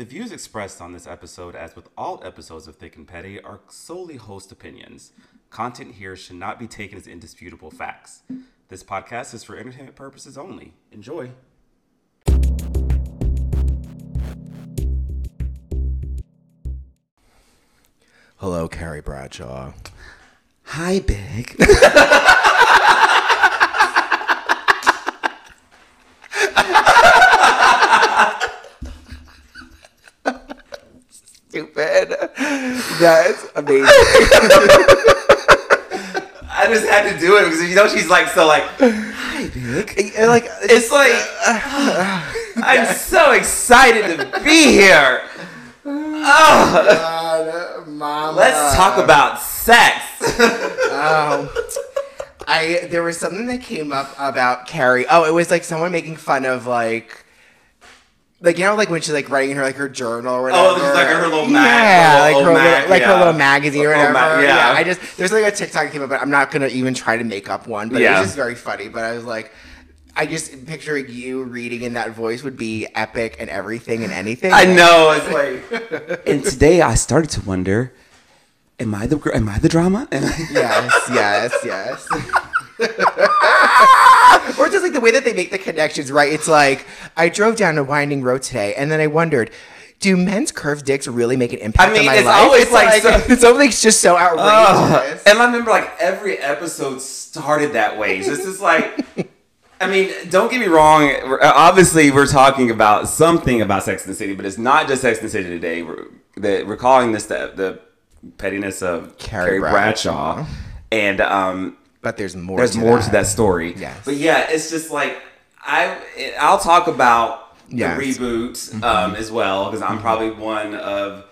The views expressed on this episode, as with all episodes of Thick and Petty, are solely host opinions. Content here should not be taken as indisputable facts. This podcast is for entertainment purposes only. Enjoy. Hello, Carrie Bradshaw. Hi, Big. Stupid. That's amazing. I just had to do it because you know she's like so like. Hi, Big. Uh, like It's like I'm so excited to be here. Oh, God, Mama. let's talk about sex. Oh. I there was something that came up about Carrie. Oh, it was like someone making fun of like. Like you know, like when she's like writing her like her journal or whatever. Oh, this is like her little mag- yeah, her like her mag- little, like her little magazine or whatever. ma- yeah. yeah. I just there's like a TikTok that came up, but I'm not gonna even try to make up one. But it Yeah. was just very funny. But I was like, I just picturing you reading in that voice would be epic and everything and anything. I know. It's like. and today I started to wonder, am I the gr- am I the drama? Am I- Yes, yes, yes. or just like the way that they make the connections, right? It's like I drove down a winding road today, and then I wondered, do men's curved dicks really make an impact I mean, on my it's life? always like so- something's just so outrageous. Ugh. and I remember like every episode started that way. So it's just like. I mean, don't get me wrong. uh, Obviously, we're talking about something about Sex and the City, but it's not just Sex and the City today. We're, the, we're calling this the, the pettiness of Carrie Carrie, Bradshaw. Bradshaw. And um, but there's more. there's to more that. to that story. Yes. But yeah, it's just like I I'll talk about Yes. the reboot um, as well because I'm probably one of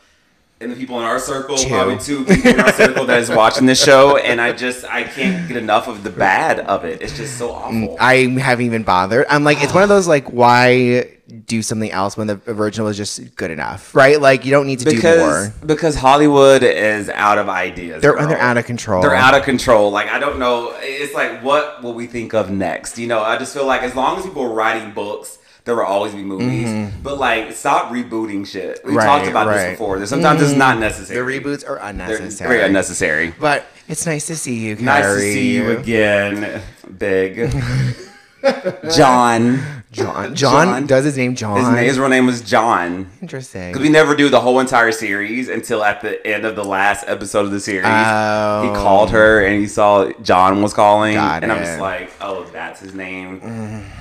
and the people in our circle, Two. probably two people in our circle that is watching this show, and I just I can't get enough of the bad of it. It's just so mm, awful. I haven't even bothered. I'm like, it's one of those like, why do something else when the original is just good enough, right? Like, you don't need to do more. because Hollywood is out of ideas. They're they're out of control. They're out of control. Like I don't know. It's like what will we think of next? You know, I just feel like as long as people are writing books, there will always be movies. But like, stop rebooting shit. We Mm-hmm. Right, talked about right. this before. There's sometimes it's not necessary. The reboots are They're unnecessary. very unnecessary. But it's nice to see you, Carrie. Nice to see you again, Big John. John. John. John. Does his name John? His, name, his real name was John. Interesting. Because we never do the whole entire series until at the end of the last episode of the series. Oh. He called her and he saw John was calling. Got and I'm just like, oh, that's his name.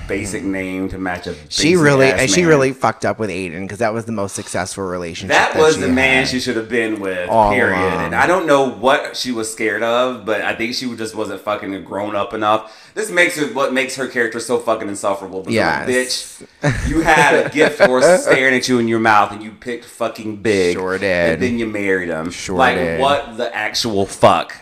Basic mm-hmm. name to match a she really and she man. really fucked up with Aiden because that was the most successful relationship. That was she the man she should have been with, All period. along. And I don't know what she was scared of, but I think she just wasn't fucking grown up enough. This makes her what makes her character so fucking insufferable. Because Yes. bitch, you had a gift horse staring at you in your mouth, and you picked fucking big. Sure did. And then you married him. Sure like did. what the actual fuck?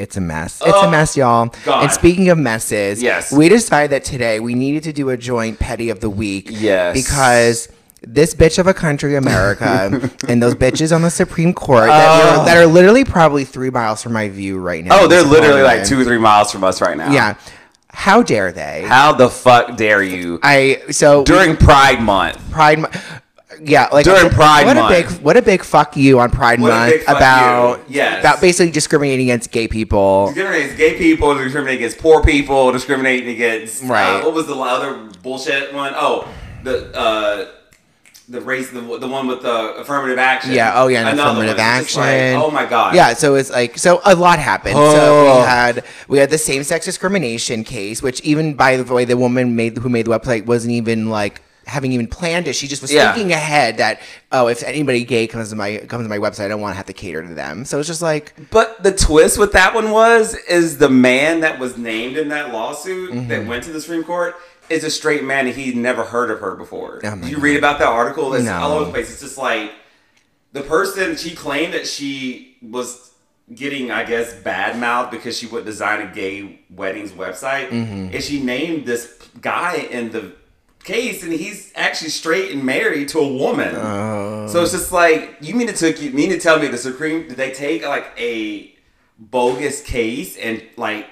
It's a mess. It's a Oh, mess, y'all. God. And speaking of messes, Yes. we decided that today we needed to do a joint petty of the week. Yes. Because this bitch of a country, America, and those bitches on the Supreme Court that, Oh. are, that are literally probably three miles from my view right now. Oh, they're literally like two, three miles from us right now. Yeah. How dare they? How the fuck dare you? I so During Pride Month. Pride Month. Yeah, like During Pride what Month. a big what a big fuck you on Pride What a Month big fuck about you. Yes. about basically discriminating against gay people. discriminating against gay people, discriminating against poor people, discriminating against Right. Uh, what was the other bullshit one? Oh, the uh, the race, the, the one with the affirmative action. Yeah. Oh, yeah. And affirmative one. It's like, action. oh my god. Yeah. So it's like so a lot happened. So Oh. we had we had the same sex discrimination case, which even by the way, the woman made who made the website wasn't even like having even planned it. She just was Yeah. thinking ahead that oh, if anybody gay comes to my comes to my website, I don't want to have to cater to them. So it's just like But the twist with that one was is the man that was named in that lawsuit Mm-hmm. that went to the Supreme Court is a straight man and he'd never heard of her before. Oh you read about that article? It's No. all over the place. It's just like the person she claimed that she was getting, I guess, bad mouth because she would design a gay weddings website, Mm-hmm. and she named this guy in the case, and he's actually straight and married to a woman. Oh. So it's oh. just like you mean to took you mean to tell me the Supreme did they take like a bogus case and like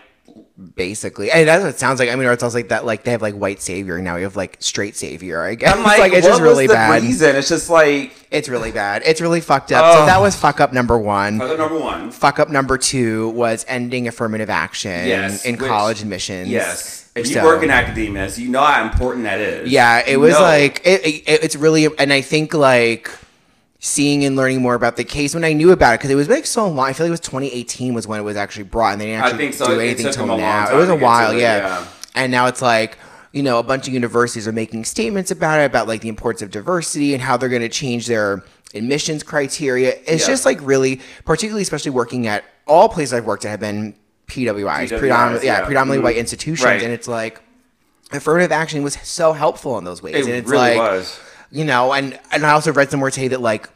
basically. And that's what it sounds like. I mean, or it sounds like that. Like they have like white savior now. You have like straight savior. I guess. I'm like, like it's just really bad. reason? It's just like It's really bad. It's really fucked up. So Oh. that was fuck up number one. other number one. Fuck up number two was ending affirmative action Yes, in which- college admissions. Yes, if you So- work in academia, so you know how important that is. Yeah, it You was know. like it, it, it's really, and I think like seeing and learning more about the case when I knew about it because it was like so long. I feel like it was 2018 was when it was actually brought, and they didn't I actually think so. do It anything took till them a long now. It was a while, yeah. yeah. And now it's like you know a bunch of universities are making statements about it about like the importance of diversity and how they're going to change their admissions criteria. It's Yeah. just like really, particularly especially working at all places I've worked at have been PWIs, PWIs, predominantly, yeah, yeah. predominantly white mm-hmm. institutions, Right. and it's like affirmative action was so helpful in those ways. It and it's really like, was. You know, and and I also read somewhere today that like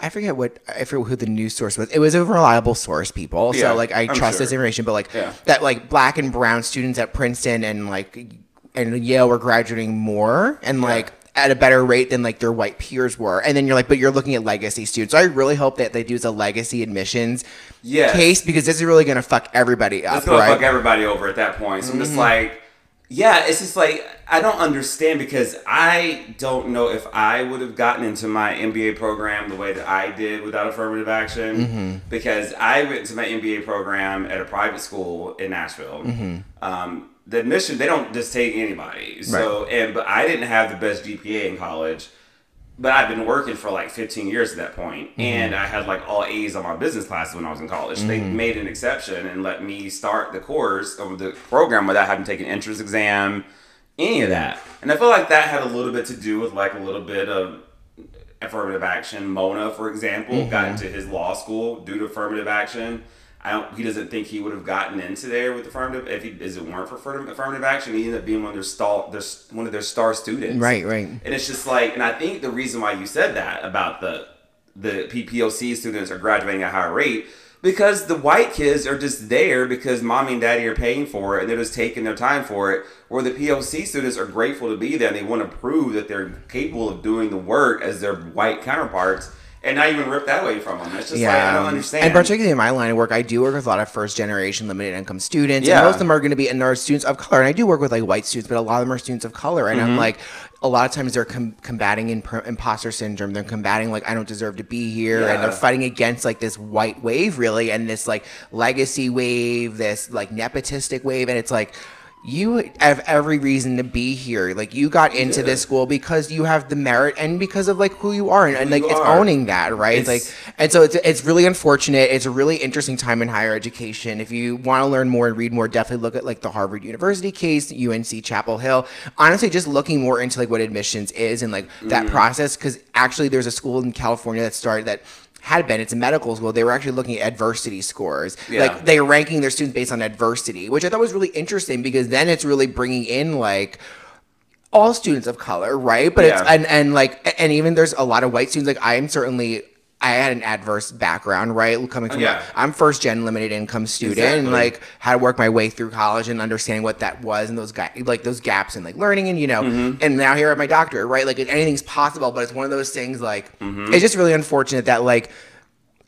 I forget what I forget who the news source was. It was a reliable source, people. Yeah, so like I I'm trust sure. this information, but like Yeah. that like black and brown students at Princeton and like and Yale were graduating more and like at a better rate than like their white peers were. And then you're like, but you're looking at legacy students. So I really hope that they do a legacy admissions Yes. case because this is really gonna fuck everybody up. It's gonna right? Mm-hmm. fuck everybody over at that point. So I'm just like, yeah, it's just like I don't understand because I don't know if I would have gotten into my MBA program the way that I did without affirmative action. Mm-hmm. Because I went to my MBA program at a private school in Nashville. Mm-hmm. Um, the admission they don't just take anybody. So and but I didn't have the best GPA in college. But I've been working for like 15 years at that point, Mm-hmm. and I had like all A's on my business classes when I was in college. They Mm-hmm. made an exception and let me start the course of the program without having to take an entrance exam, any of that. And I feel like that had a little bit to do with like a little bit of affirmative action. Mona, for example, Mm-hmm. got into his law school due to affirmative action. I don't. He doesn't think he would have gotten into there with affirmative if he if it weren't for affirmative affirmative action. He ended up being one of their star, their, one of their star students. Right, right. And it's just like, and I think the reason why you said that about the the PPOC students are graduating at a higher rate because the white kids are just there because mommy and daddy are paying for it and they're just taking their time for it. Where the POC students are grateful to be there and they want to prove that they're capable of doing the work as their white counterparts. And not even rip that away from them. It's just like I don't understand. And particularly in my line of work, I do work with a lot of first generation limited income students. Yeah. And most of them are going to be, and they're students of color. And I do work with like white students, but a lot of them are students of color. And Mm-hmm. I'm like, a lot of times they're com- combating imp- imposter syndrome. They're combating like, I don't deserve to be here. And they're fighting against like this white wave, really, and this like legacy wave, this like nepotistic wave. And it's like, you have every reason to be here. Like you got into this school because you have the merit and because of like who you are, and, and like it's are. owning that, right? It's It's- like and so it's, it's really unfortunate. It's a really interesting time in higher education. If you want to learn more and read more, definitely look at like the Harvard University case, UNC Chapel Hill. Honestly, just looking more into like what admissions is and like that Mm. process. Because actually, there's a school in California that started that had been it's a medical school. They were actually looking at adversity scores. Yeah. Like they were ranking their students based on adversity, which I thought was really interesting because then it's really bringing in like all students of color, right? But it's and and like and even there's a lot of white students. Like I am certainly I had an adverse background, right? Coming from Yeah. I'm first gen limited income student and like had to work my way through college and understanding what that was and those guys like those gaps in like learning and you know Mm-hmm. and now here at my doctorate, right? Like anything's possible, but it's one of those things like Mm-hmm. it's just really unfortunate that like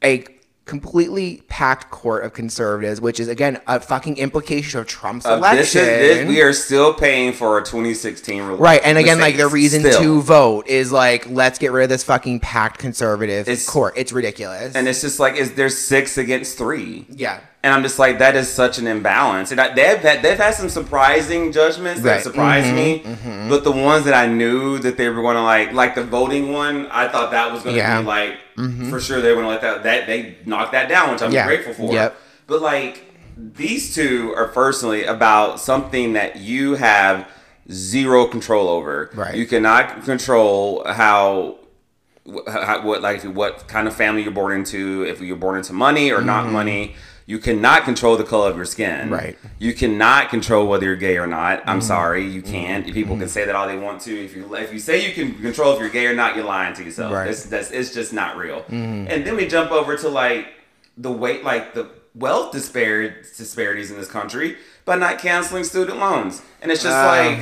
a completely packed court of conservatives, which is again a fucking implication of Trump's Uh, election. this is, this, we are still paying for a 2016 re- Right, and again, like the reason Still. to vote is like, let's get rid of this fucking packed conservative It's- court. It's ridiculous. and it's just like is there's six against three. yeah, And I'm just like, that is such an imbalance. And I, they've had they've had some surprising judgments that Right. Mm-hmm, surprised me. But the ones that I knew that they were going to like, like the voting one, I thought that was going to Yeah. Mm-hmm. be like for sure they were going to let that that they knocked that down, which I'm Yeah. grateful for. Yep. But like these two are personally about something that you have zero control over. Right. You cannot control how how, what like what kind of family you're born into, if you're born into money or not money. You cannot control the color of your skin. Right. You cannot control whether you're gay or not. I'm mm-hmm. sorry, you can't. Mm-hmm. People can mm-hmm. say that all they want to. If you if you say you can control if you're gay or not, you're lying to yourself. Right. It's that's it's just not real. And then we jump over to like the weight like the wealth disparity disparities in this country by not canceling student loans. And it's just ah, like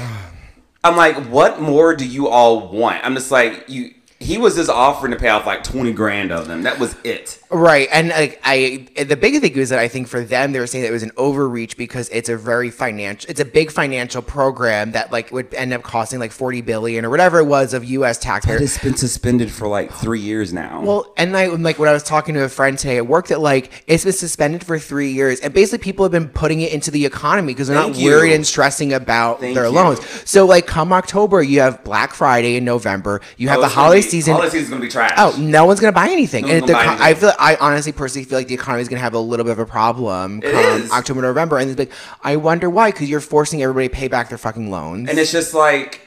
I'm like, what more do you all want? I'm just like, you he was just offering to pay off like twenty grand of them. That was it. Right, and like I, the big thing is that I think for them they were saying that it was an overreach because it's a very financial, it's a big financial program that like would end up costing like forty billion or whatever it was of U.S. taxpayers. It's been suspended for like three years now. Well, and I like when I was talking to a friend today at work that like it's been suspended for three years, and basically people have been putting it into the economy because they're Thank not you. worried and stressing about Thank their you. loans. So like come October, you have Black Friday in November, you have the holiday season. Holiday season's gonna be trash. Oh, no one's gonna buy anything. No and the, buy co- I feel, I honestly personally feel like the economy is gonna have a little bit of a problem It come is. October, November, and it's like, I wonder why? Because you're forcing everybody to pay back their fucking loans. and it's just like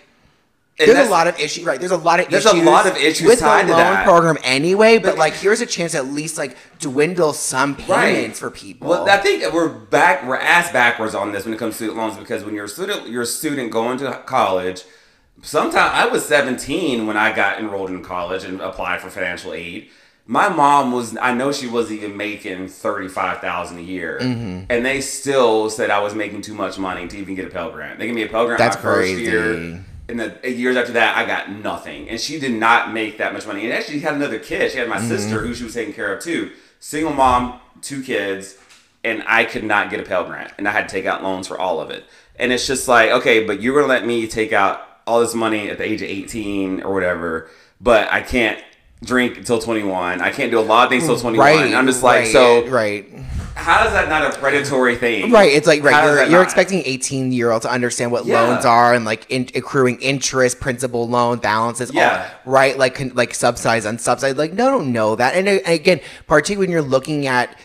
there's a lot of issues, right? There's a lot of There's a issues lot of issues with the loan that. program anyway. But, But- like, here's a chance to at least like dwindle some payments for people. Well, I think that we're back. We're ass backwards on this when it comes to student loans because when you're a student, you're a student going to college. Sometime I was 17 when I got enrolled in college and applied for financial aid. My mom was. I know she wasn't even making thirty five thousand a year, Mm-hmm. and they still said I was making too much money to even get a Pell Grant. They gave me a Pell Grant That's my first crazy. year. And the years after that, I got nothing. And she did not make that much money. And actually, she had another kid. She had Mm-hmm. my sister who she was taking care of too. Single mom, two kids, and I could not get a Pell Grant. And I had to take out loans for all of it. And it's just like, okay, but you're going to let me take out all this money at the age of 18 or whatever, but I can't drink until 21. I can't do a lot of things until 21. right? And I'm just like, right, so right, how is that not a predatory thing? right. It's like right. You're, you're expecting 18 year old to understand what Yeah. loans are and like in, accruing interest, principal, loan balances. Yeah. right. Like con- like subsidized, unsubsidized. Like no, don't know that. And uh, again, particularly when you're looking at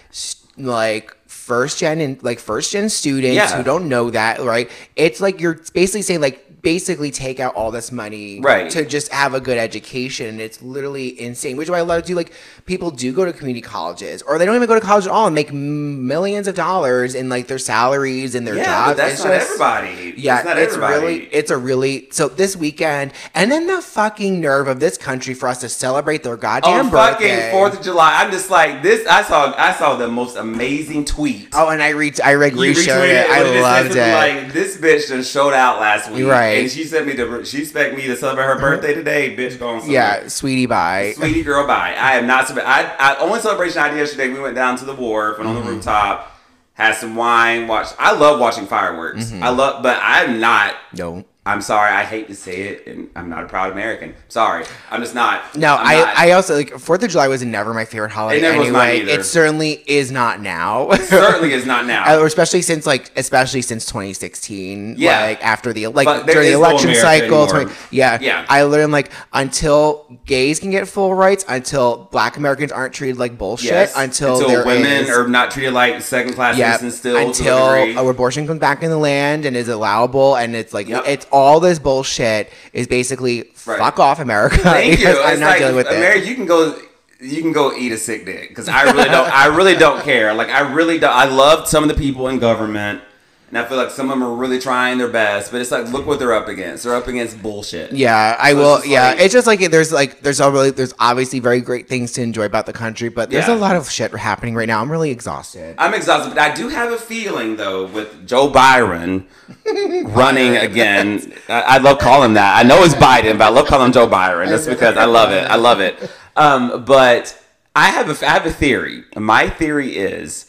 like first gen and like first gen students Yeah. who don't know that, right? It's like you're basically saying like basically take out all this money Right. to just have a good education. And It's literally insane. Which is why a lot of do like people do go to community colleges or they don't even go to college at all and make millions of dollars in like their salaries and their Yeah, jobs. but that's It's not just- everybody. Yeah, not it's everybody. really it's a really so this weekend and then the fucking nerve of this country for us to celebrate their goddamn on birthday. fucking Fourth of July. I'm just like this. I saw I saw the most amazing tweet. Oh, and I re I re- You retweeted it. I loved it. Like this bitch just showed out last week, Right. And she sent me to she expect me to celebrate her birthday today. Bitch, going yeah, sweetie, bye. Sweetie girl, bye. I am not. I, I only celebration I did yesterday. We went down to the wharf, went on Mm-hmm. the rooftop, had some wine, watched. I love watching fireworks. Mm-hmm. I love, but I'm not. No. I'm sorry. I hate to say it, and I'm not a proud American. Sorry, I'm just not. No, I'm I, not. I also like Fourth of July was never my favorite holiday It never was mine either. It certainly is not now. It certainly is not now. or uh, especially since like especially since 2016 Yeah. like after the like during the is no election cycle anymore. 20 yeah Yeah. i learned like until gays can get full rights until black americans aren't treated like bullshit Yes, until, there women is- are not treated like second class yeah, citizens still until abortion comes back in the land and is allowable and it's like Yep. it's all this bullshit is basically Right. fuck off america Thank you. i'm It's not like, dealing with Mary, it you can go. You can go eat a sick dick because I really don't. I really don't care. Like I really don't. I love some of the people in government, and I feel like some of them are really trying their best. But it's like, look what they're up against. They're up against bullshit. Yeah, I So will. just yeah, like- it's just like there's like there's all really there's obviously very great things to enjoy about the country, but there's Yeah. a lot of shit happening right now. I'm really exhausted. I'm exhausted, but I do have a feeling though with Joe Byron running again. I, I love calling him that. I know it's Biden, but I love calling him Joe Byron. That's because I love it. I love it. Um, but I have a I have a theory. My theory is,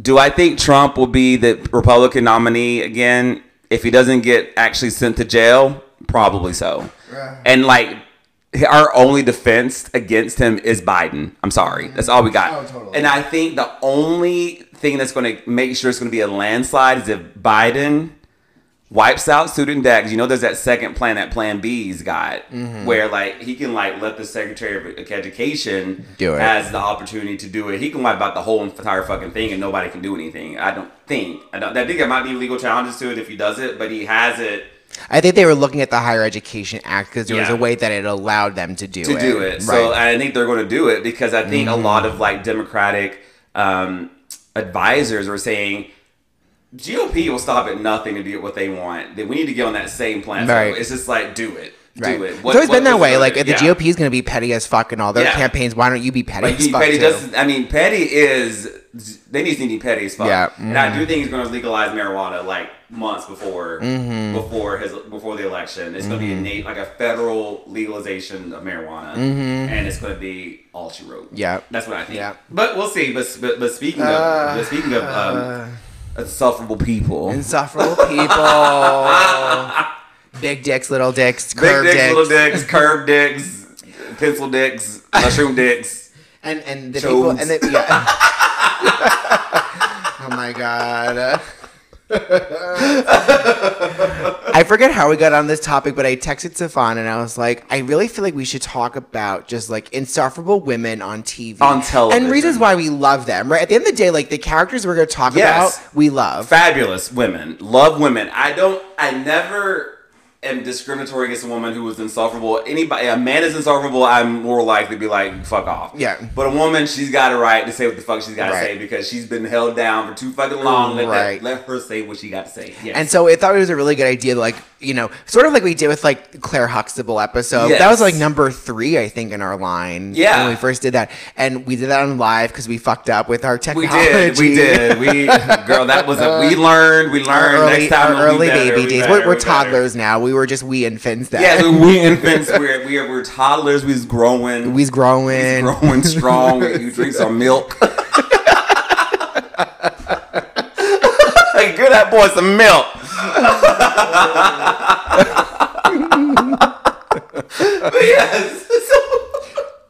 do I think Trump will be the Republican nominee again if he doesn't get actually sent to jail? Probably so. And like. Our only defense against him is Biden. I'm sorry. Mm-hmm. That's all we got. Oh, totally. And I think the only thing that's going to make sure it's going to be a landslide is if Biden wipes out student debt. 'cause You know, there's that second plan that Plan B's got, Mm-hmm. where like he can like let the Secretary of Education Do it. has the opportunity to do it. He can wipe out the whole entire fucking thing, and nobody can do anything. I don't think. I don't. I think there might be legal challenges to it if he does it, but he has it I think they were looking at the Higher Education Act because there was a way that it allowed them to do to it. do it. So I think they're going to do it because I think a lot of like Democratic um, advisors are saying GOP will stop at nothing to get what they want. That we need to get on that same plan. So Right. it's just like do it. Right. it. it's always what been that way. Like, if the? Yeah. GOP is going to be petty as fuck in all their Yeah. campaigns, why don't you be petty Like as fuck petty too? I mean, petty is. They need to be petty as fuck. Yeah, mm-hmm. And I do think he's going to legalize marijuana like months before Mm-hmm. before his before the election. It's going to be a na- like a federal legalization of marijuana, and it's going to be all she wrote. Mm-hmm. Yeah. that's what I think. Yeah. But we'll see. But but, but speaking of Uh, but speaking of um, insufferable people, Insufferable people. Big dicks, little dicks, big curved dicks, dicks. little dicks, curved dicks, pencil dicks, mushroom dicks. And and the Chodes. people and the yeah. oh my god. I forget how we got on this topic, but I texted Stefan and I was like, I really feel like we should talk about just like insufferable women on TV. On television. And reasons why we love them, right? At the end of the day, like the characters we're gonna talk Yes. about, we love. fabulous women, love women. I don't. I never am discriminatory against a woman who is insufferable. Anybody, a man is insufferable. I'm more likely to be like, fuck off. Yeah. But a woman, she's got a right to say what the fuck she's got to say because she's been held down for too fucking long. Let, Right. that, let her say what she got to say. Yes. And so I thought it was a really good idea, like, you know, sort of like we did with like Claire Huxtable episode. That was like number three, I think, in our line. Yeah. When we first did that. And we did that on live because we fucked up with our tech. we did, we did, we girl. That was a we uh, learned, we Our learned. early, Next time our early better, baby days. better, we're we're better. toddlers now. We were just we infants then. Yeah, we, infants. We're we are, we're toddlers. We's growing. We's growing. He's growing strong. you drink some milk. like, give that boy some milk. But yes.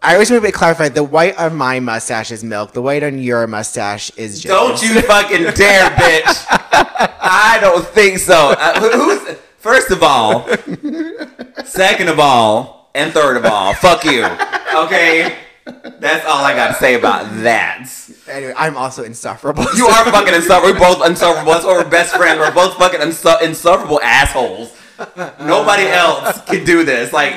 I always want to clarify the white on my mustache is milk. The white on your mustache is just. Don't you fucking dare, bitch. I don't think so. Uh, who's first of all, second of all, and third of all, fuck you. Okay? That's all I got to say about that. Anyway, I'm also insufferable. You are fucking insufferable. We're both insufferable. That's why we're best friends. We're both fucking insu- insufferable assholes. Nobody else can do this. Like,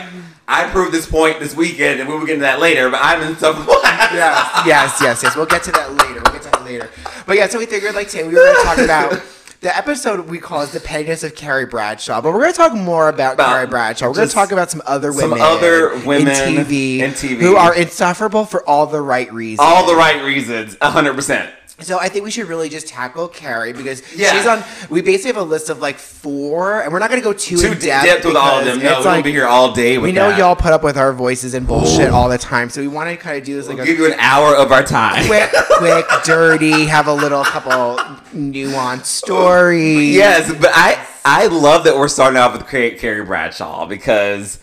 I proved this point this weekend, and we will get into that later, but I'm insufferable. yes, yes, yes, yes. We'll get to that later. We'll get to that later. But yeah, so we figured like today we were going to talk about the episode we call is the pettiness of Carrie Bradshaw, but we're going to talk more about, About Carrie Bradshaw. We're going to talk about some other some women, other women in TV, in TV. who are insufferable for all the right reasons. All the right reasons, 100%. So I think we should really just tackle Carrie because Yeah. she's on. We basically have a list of like four, and we're not going to go too, Too in depth, depth with all of them. No, we'll like- be here all day with We know that. y'all put up with our voices and bullshit all the time, so we want to kind of do this like We'll a give you an hour of our time. quick, quick, dirty, have a little couple nuanced stories. Yes, but I I love that we're starting off with Carrie Bradshaw because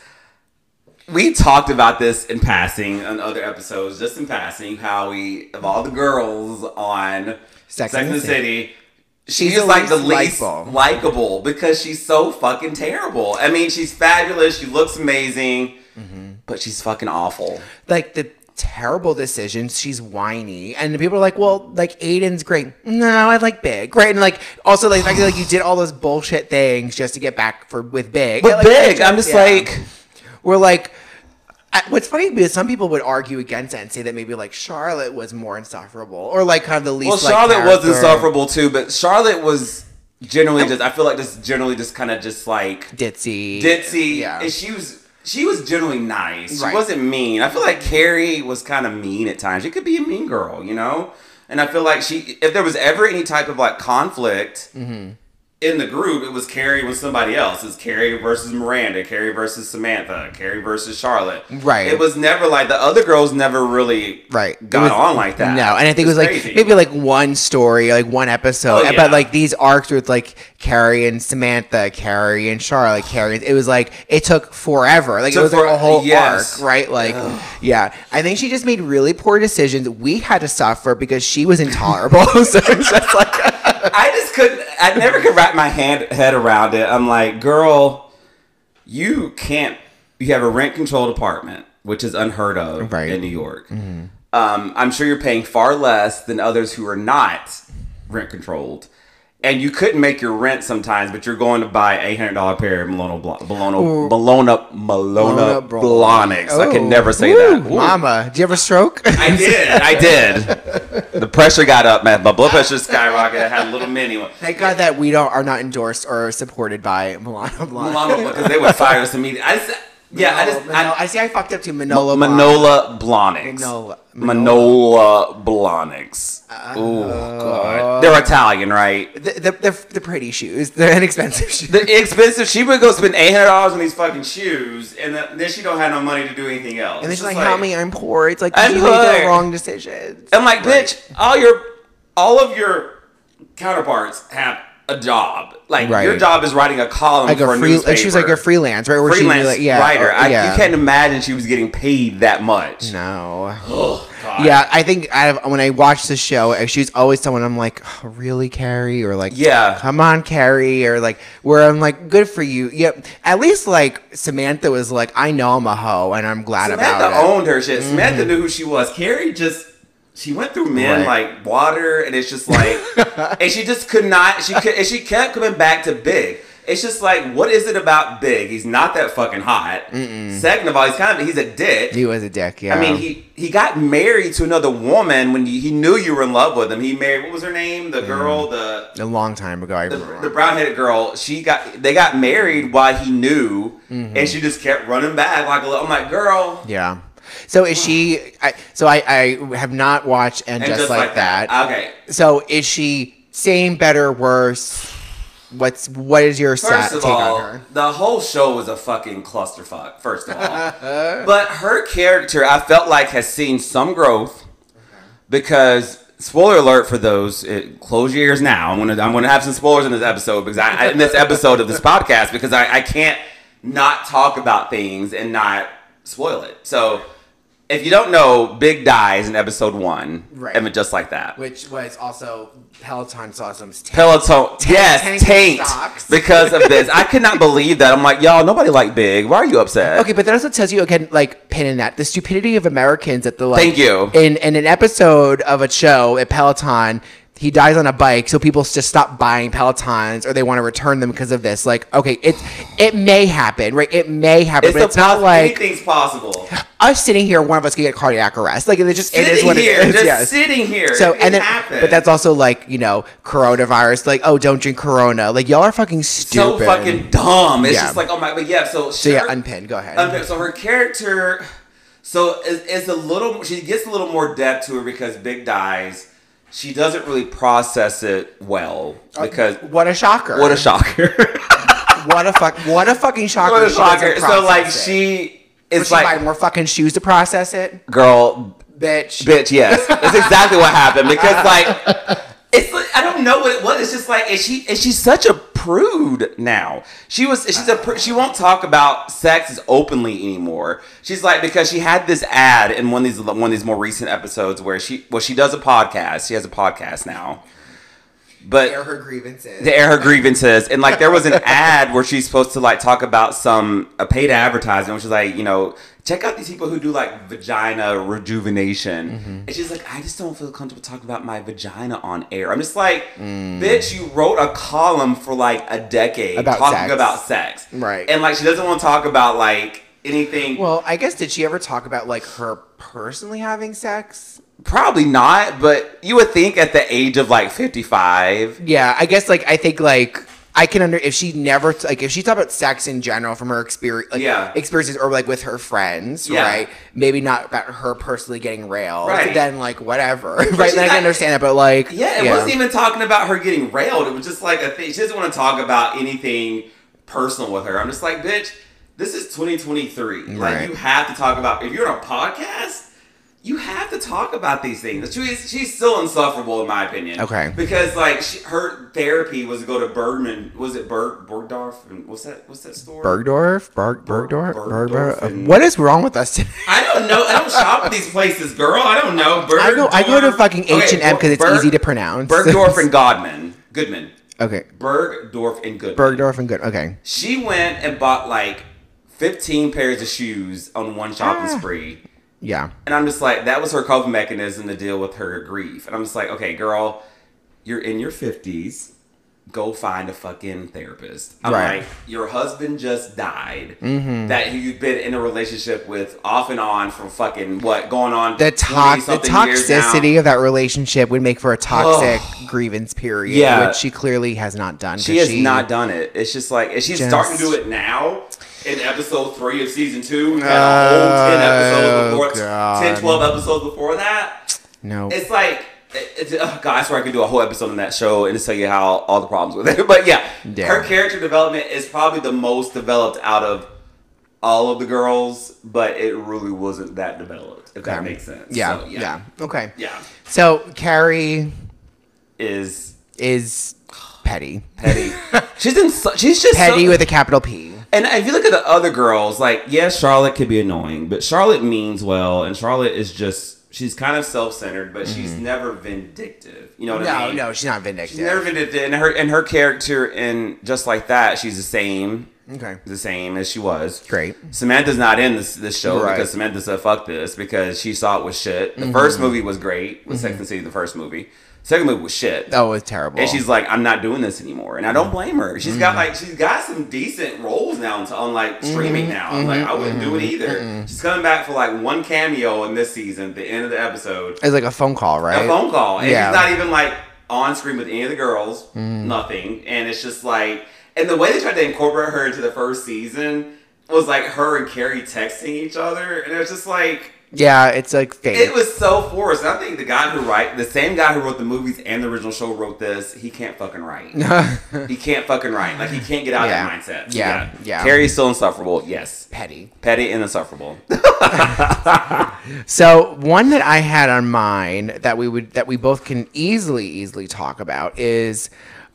we talked about this in passing on other episodes, just in passing, how we of all the girls on Sex Sex, and the the City. She's She's like the least likable. because she's so fucking terrible. I mean, she's fabulous. She looks amazing, Mm-hmm. but she's fucking awful. Like the terrible decisions. She's whiny, and people are like, "Well, like Aiden's great." No, I like Big, right? And like also like fact like you did all those bullshit things just to get back for with Big. But Like, big, I'm just yeah. like, we're like. I, what's funny is some people would argue against it and say that maybe like Charlotte was more insufferable or like kind of the least. well, like, Charlotte was insufferable too, but Charlotte was generally just. I feel like just generally just kind of just like ditzy, ditzy, Yeah, and she was she was generally nice. She Right. wasn't mean. I feel like Carrie was kind of mean at times. She could be a mean girl, you know. And I feel like she, if there was ever any type of like conflict Mm-hmm. In the group, it was Carrie with somebody else. It's Carrie versus Miranda, Carrie versus Samantha, Carrie versus Charlotte. Right. It was never like the other girls never really right got was- on like that. No, and I think it was like maybe like one story, like one episode, Oh, yeah. but like these arcs with like Carrie and Samantha, Carrie and Charlotte, Carrie. It was like it took forever. Like it Took was like for- a whole yes. arc, right? Like, yeah. I think she just made really poor decisions. We had to suffer because she was intolerable. so it's just like. I just couldn't. I never could wrap my hand head around it. I'm like, girl, you can't. You have a rent controlled apartment, which is unheard of Right. in New York. Um, I'm sure you're paying far less than others who are not rent controlled. And you couldn't make your rent sometimes, but you're going to buy a hundred dollar pair of Malona Bl- Bologna Bologna Malona Bro- I can Oh. never say Woo, that. Ooh. Mama, did you have a stroke? I did. I did. The pressure got up, man. My blood pressure skyrocketed. I had a little mini one. Thank God that we don't are not endorsed or supported by Milano. Milano because they would fire us immediately. I just, Yeah, I just Manolo- Manolo- I, I see. I fucked up to Manolo. Manola Blahniks. Manola- Manola Blahniks. oh god, they're Italian, right? The, the, they're, the pretty shoes. They're inexpensive shoes. The expensive. She would go spend eight hundred dollars on these fucking shoes, and then then she don't have no money to do anything else. and then she's like, just "Help me, I'm poor." It's like I'm you made the wrong decisions. I'm like, bitch, all your all of your counterparts have a job. Like your job is writing a column Like for a free, newspaper. like she was like a freelance, right? Where freelance really- yeah, writer. I, yeah. you can't imagine she was getting paid that much. No. Oh god. Yeah, I think I when I watched the show, uh, she's always someone I'm like, oh, really, Carrie, or like, Yeah. come on, Carrie, or like, where I'm like, good for you. Yep. At least like Samantha was like, I know I'm a hoe, and I'm glad Samantha about it. Mm-hmm. owned her shit. Samantha knew who she was. Carrie just she went through men Right. like water, and it's just like, and she just could not. She could, and she kept coming back to Big. It's just like, what is it about Big? He's not that fucking hot. Second of all, he's kind of he's a dick. He was a dick. Yeah. I mean, he he got married to another woman when he, he knew you were in love with him. He married what was her name? The mm. girl, the a long time ago. I the, the brown headed girl. She got they got married while he knew, mm-hmm. and she just kept running back like a little. I'm like, girl. yeah. So is she? I, so I, I have not watched and, And just, like, that. Okay. So is she same, better, worse? What's what is your sa- First of take all, on her? the whole show was a fucking clusterfuck. First of all, but her character, I felt like has seen some growth because spoiler alert for those. It, close your ears now. I'm gonna I'm gonna have some spoilers in this episode because I, I in this episode of this podcast because I, I can't not talk about things and not spoil it. So. If you don't know, Big dies in episode one. Right. I mean, just like that. Which was also Peloton saw some. Peloton, yes, tank stocks. because of this. I could not believe that. I'm like, y'all, nobody like Big. Why are you upset? Okay, but that also tells you again, like pinning that the stupidity of Americans at the like. Thank you. In in an episode of a show at Peloton, he dies on a bike, so people just stop buying Pelotons or they want to return them because of this. Like, okay, it's it may happen, right? It may happen, It's, but it's not like anything's possible. us sitting here. One of us could get cardiac arrest. Like, it just it Sitting is what here, it is. just yes. sitting here. So It and then, happened. but that's also like you know coronavirus. Like, oh, don't drink Corona. Like, y'all are fucking stupid. so fucking dumb. It's Yeah. just like, oh my, but yeah. So, So yeah, unpin. Go ahead. unpin- so her character, so it's, a little. She gets a little more depth to her because Big dies. She doesn't really process it well uh, because what a shocker! what a shocker. What a fuck! What a fucking shocker! what a shocker. So like it. she it's she like more fucking shoes to process it, girl bitch. Bitch, yes, that's exactly what happened. Because like, it's like, I don't know what it was. It's just like, is she is she such a prude now? She was she's a she won't talk about sex openly anymore. She's like because she had this ad in one of these one of these more recent episodes where she well she does a podcast. She has a podcast now, but Air her grievances. to air her grievances. And like there was an ad where she's supposed to like talk about some a paid advertisement, which is like, you know, check out these people who do like vagina rejuvenation. Mm-hmm. And she's like, I just don't feel comfortable talking about my vagina on air. I'm just like, bitch, you wrote a column for like a decade Mm. About talking sex. about sex. Right. And like she doesn't want to talk about like anything well, I guess did she ever talk about like her personally having sex? Probably not, but you would think at the age of like 55. Yeah, I guess like I think like I can under if she never like if she talked about sex in general from her experience, like, Yeah. experiences or like with her friends, Yeah. right? Maybe not about her personally getting railed. Right. Then like whatever, right? she's Then I not- can understand that, but like Yeah, it wasn't even talking about her getting railed. It was just like a thing. She doesn't want to talk about anything personal with her. I'm just like, bitch, this is 2023. Like, you have to talk about, if you're on a podcast, you have to talk about these things. She's, she's still insufferable, in my opinion. Okay. Because, like, she, her therapy was to go to Bergman, was it Berg, Bergdorf? And what's that, what's that store? Bergdorf, Berg, Berg- Bergdorf, Bergdorf Bergdorf. and- What is wrong with us today? I don't know. I don't shop at these places, girl. I don't know. I go, I go to fucking H and M because it's Berg- easy to pronounce. Bergdorf and Godman. Goodman. okay, Bergdorf and Goodman. Bergdorf and good. Okay, She went and bought like 15 pairs of shoes on one shopping Ah. spree. Yeah. And I'm just like, that was her coping mechanism to deal with her grief. And I'm just like, okay, girl, you're in your 50s. Go find a fucking therapist. I'm Right. like, your husband just died. Mm-hmm. That you've been in a relationship with off and on for fucking what going on The tox, the 20-something years now. toxicity of that relationship would make for a toxic grievance period, Yeah. which she clearly has not done. She has not done it. It's just like she's Just- starting to do it now. In episode three of season two. We had a whole 10 episodes before, God. 10, 12 episodes before that. No. It's like, it's, oh God, I swear I could do a whole episode on that show and just tell you how all the problems with it. But yeah, Yeah. her character development is probably the most developed out of all of the girls, but it really wasn't that developed, if that makes sense. yeah, So, yeah. Okay. Yeah. So Carrie Is is petty. petty. she's in. So, she's just Petty so, with a capital P. And if you look at the other girls, like yes, Charlotte could be annoying, but Charlotte means well, and Charlotte is just she's kind of self-centered, but she's mm-hmm. never vindictive. You know what I No, mean? no, she's not vindictive. She's never vindictive, and her and her character in just like that, she's the same, Okay. the same as she was. Great. Samantha's not in this this show Right. because Samantha said fuck this because she saw it was shit. The mm-hmm. first movie was great, was mm-hmm. Sex and City, the first movie. Second movie was shit. Oh, it's terrible. And she's like, I'm not doing this anymore, and I don't mm. blame her. She's got mm. like, she's got some decent roles now on, like streaming mm-hmm. now. I'm like, I mm-hmm. wouldn't do it mm-hmm. either. She's coming back for like one cameo in this season, the end of the episode, it's like a phone call, right? a phone call, and Yeah. she's not even like on screen with any of the girls, mm. nothing. And it's just like, and the way they tried to incorporate her into the first season was like her and Carrie texting each other, and it was just like. Yeah, it's like fake. It was so forced. I think the guy who write the same guy who wrote the movies and the original show wrote this. He can't fucking write. he can't fucking write. Like he can't get out Yeah. of that mindset. Yeah, yeah. Carrie's still insufferable. Yes. petty. Petty and insufferable. So one that I had on mine that we would that we both can easily easily talk about is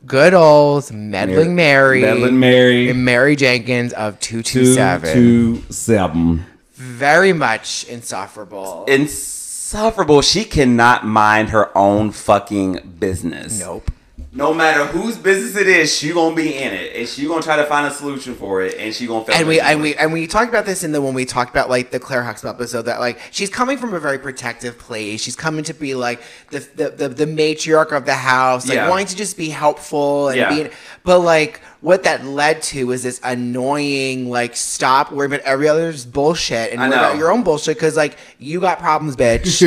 good old meddling Mary, Mary. and Mary Jenkins of two two seven. two seven. Very much insufferable. Insufferable. She cannot mind her own fucking business. nope. No matter whose business it is, she gonna be in it, and she gonna try to find a solution for it, and she gonna fail. and we and we and we talked about this in the when we talked about like the Claire Huxtable episode that like she's coming from a very protective place. She's coming to be like the the the, the matriarch of the house, like Yeah. wanting to just be helpful and Yeah. being. But like what that led to was this annoying like stop worrying about every other's bullshit and worry about your own bullshit because like you got problems, bitch.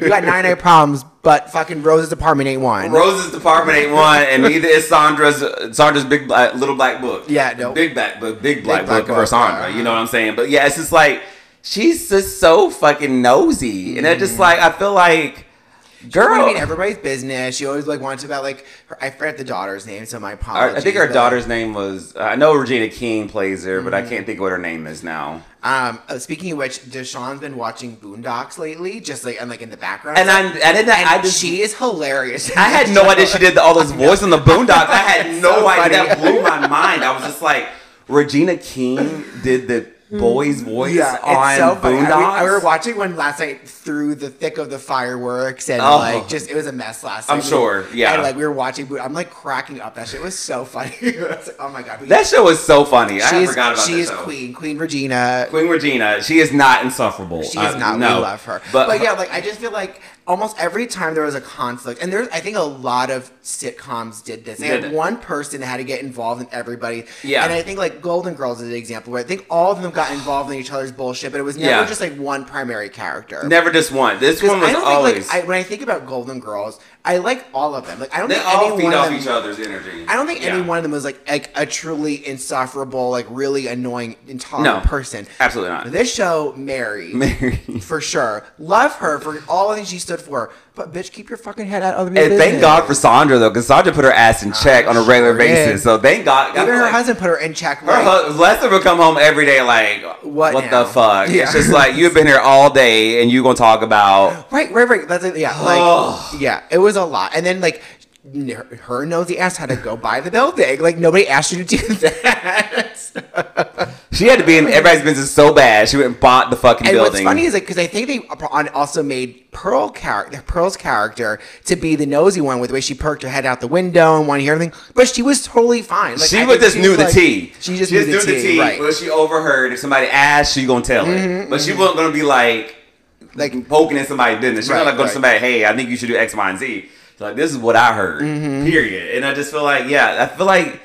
you got nine nine problems, but fucking Rose's apartment ain't one. Rose's department ain't one, and neither is Sandra's Sandra's big black, little black book. Yeah, no. big black book, big black black book for Sandra. You know what I'm saying? But yeah, it's just like she's just so fucking nosy, and it's just mm. like I feel like, girl. I mean, everybody's business. She always like wants about like her, I forget the daughter's name, so my apologies. I think her but, daughter's name was. I know Regina King plays her, Mm-hmm. but I can't think what her name is now. Um, uh, speaking of which, Deshaun's been watching Boondocks lately, just like and like in the background. And I, I didn't. and I just. she is hilarious. I had no idea she did all those voices on the Boondocks. I had no So idea. funny. That blew my mind. I was just like, Regina King did the boy's mm. voice Yeah, on so funny. I, Boondocks. we, were watching one last night through the thick of the fireworks, and Oh. like just it was a mess last night. I'm sure, yeah. And like we were watching, I'm like cracking up. That shit was so funny. Was like, oh my god, that show was so funny. I she's forgot about she is show. Queen, Queen Regina. Queen Regina. She is not insufferable. She is not. No, We love her. But, But, yeah, like I just feel like almost every time there was a conflict, and there's I think a lot of sitcoms did this. They Did had it. one person that had to get involved in everybody. Yeah. And I think like Golden Girls is an example where I think all of them got involved in each other's bullshit, but it was never Yeah. just like one primary character. never just one. This one was I don't always. think like I, when I think about Golden Girls, I like all of them. Like I don't they think all any feed one off of them, each other's energy. I don't think Yeah. any one of them was like like a truly insufferable, like really annoying, intolerant No. person. Absolutely not. This show, Mary, Mary. for sure. Love her for all the things she stood for. But bitch, keep your fucking head out of the And business. And thank God for Sandra though, because Sandra put her ass in ah, check on a regular basis. So thank God. Even her like husband put her in check. Her hu- Lester would come home every day like, What what, now?" the fuck? Yeah. It's just like you've been here all day and you gonna talk about right, right, right. That's it. Yeah, like yeah, it was a lot. And then like her- nosy ass had to go buy the building. Like nobody asked you to do that. she had to be in everybody's business so bad she went and bought the fucking And building. what's funny is like because I think they also made Pearl character Pearl's character to be the nosy one with the way she perked her head out the window and wanted to hear everything, but she was totally fine. Like, she was just knew the like- tea. She just knew the tea, right? Mm-hmm, But she overheard if somebody asked, she gonna tell it. But she wasn't gonna be like Like poking in somebody's business. She's Right, not like go right. to somebody, hey, I think you should do X, Y, and Z. She's like, this is what I heard. Mm-hmm. Period. And I just feel like, yeah, I feel like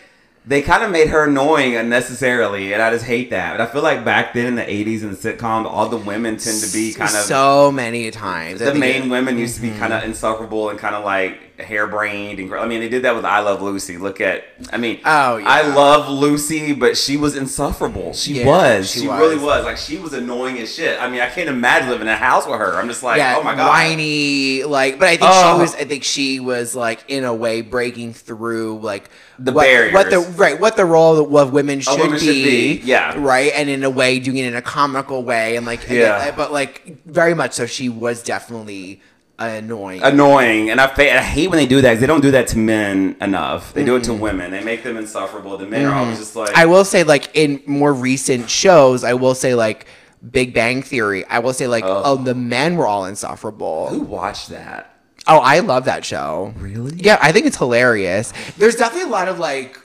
they kind of made her annoying unnecessarily, and I just hate that. But I feel like back then in the '80s in the sitcom, all the women tend to be kind of so many times. The main women used to be kind of insufferable and kind of like harebrained and I mean they did that with I Love Lucy. Look at I mean Oh, yeah. I love Lucy, but she was insufferable. She Yeah, was. she She, was. really was. Like she was annoying as shit. I mean I can't imagine living in a house with her. I'm just like yeah, oh my god. whiny, like. But I think Oh. she was. I think she was like in a way breaking through like The what, What the right, what the role of women should, woman be, should be, yeah. right, and in a way doing it in a comical way, and like Yeah. but like very much so. She was definitely annoying. Annoying, and I, I hate when they do that because they don't do that to men enough. They do it to mm-hmm. women. They make them insufferable. The men are always mm-hmm. just like, I will say, like in more recent shows, I will say like Big Bang Theory. I will say like Oh. oh, the men were all insufferable. who watched that? Oh, I love that show. Really? Yeah, I think it's hilarious. There's definitely a lot of like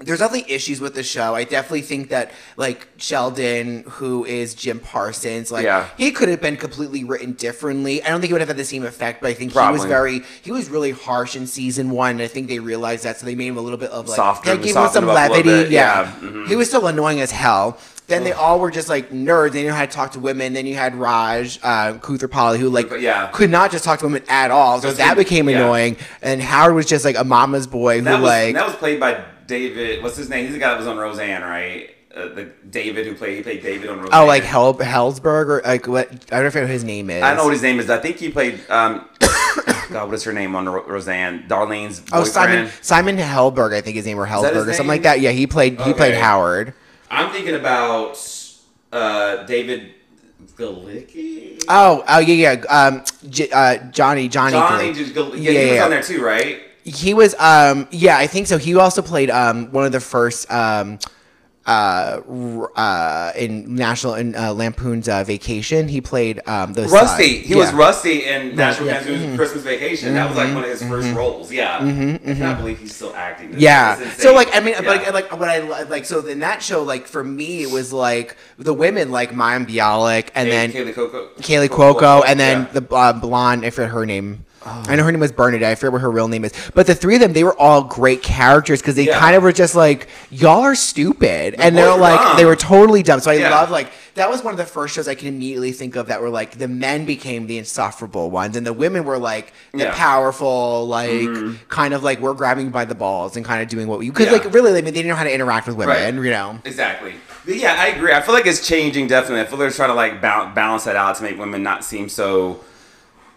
there's definitely issues with the show. I definitely think that like Sheldon, who is Jim Parsons, like Yeah. he could have been completely written differently. I don't think it would have had the same effect, but I think he was very he was really harsh in season one. And I think they realized that, so they made him a little bit of like Softer- they gave him some him up a little levity. Yeah, yeah, mhm. he was still annoying as hell. Then they all were just like nerds. They knew how to talk to women. Then you had Raj uh, Koothrappali, who like Yeah. could not just talk to women at all. So Just that became yeah. annoying. And Howard was just like a mama's boy who That was like that was played by David. What's his name? He's the guy that was on Roseanne, right? Uh, the David who played he played David on Roseanne. oh like Hel- Hellsberg or like what I don't know what his name is. I don't know what his name is. I think he played. Um, God, what is her name on Ro- Roseanne? Darlene's boyfriend. Oh Simon Simon Helberg, I think his name or Hellsberg or something like that. Yeah, he played he played Howard. I'm thinking about uh, David Galecki. Oh oh yeah yeah um J- uh, Johnny Johnny. Johnny, Gal- Gal- yeah, Yeah, he was yeah. on there too, right? He was um yeah I think so. He also played um one of the first um uh uh in National in uh, Lampoon's uh, Vacation. He played um the Rusty. He was Rusty in National yeah. Lampoon's Christmas Vacation. That was like one of his first roles. Yeah, I cannot believe he's still acting. This- Yeah. So like I mean Yeah. like like what I like so in that show like for me it was like the women like Mayim Bialik and then Kaylee Coco, Kaley Cuoco and then yeah. The uh, blonde I forget her name. I know her name was Bernadette. I forget what her real name is. But the three of them, they were all great characters because they Yeah. kind of were just like, y'all are stupid. and they're like, dumb. they were totally dumb. So I Yeah. love, like, that was one of the first shows I can immediately think of that were like, the men became the insufferable ones and the women were like, the Yeah. Mm-hmm. powerful, like, kind of like, we're grabbing by the balls and kind of doing what we, because like, really, I mean, they didn't know how to interact with women, Right. you know? Exactly. But yeah, I agree. I feel like it's changing definitely. I feel they're trying to like ba- balance that out to make women not seem so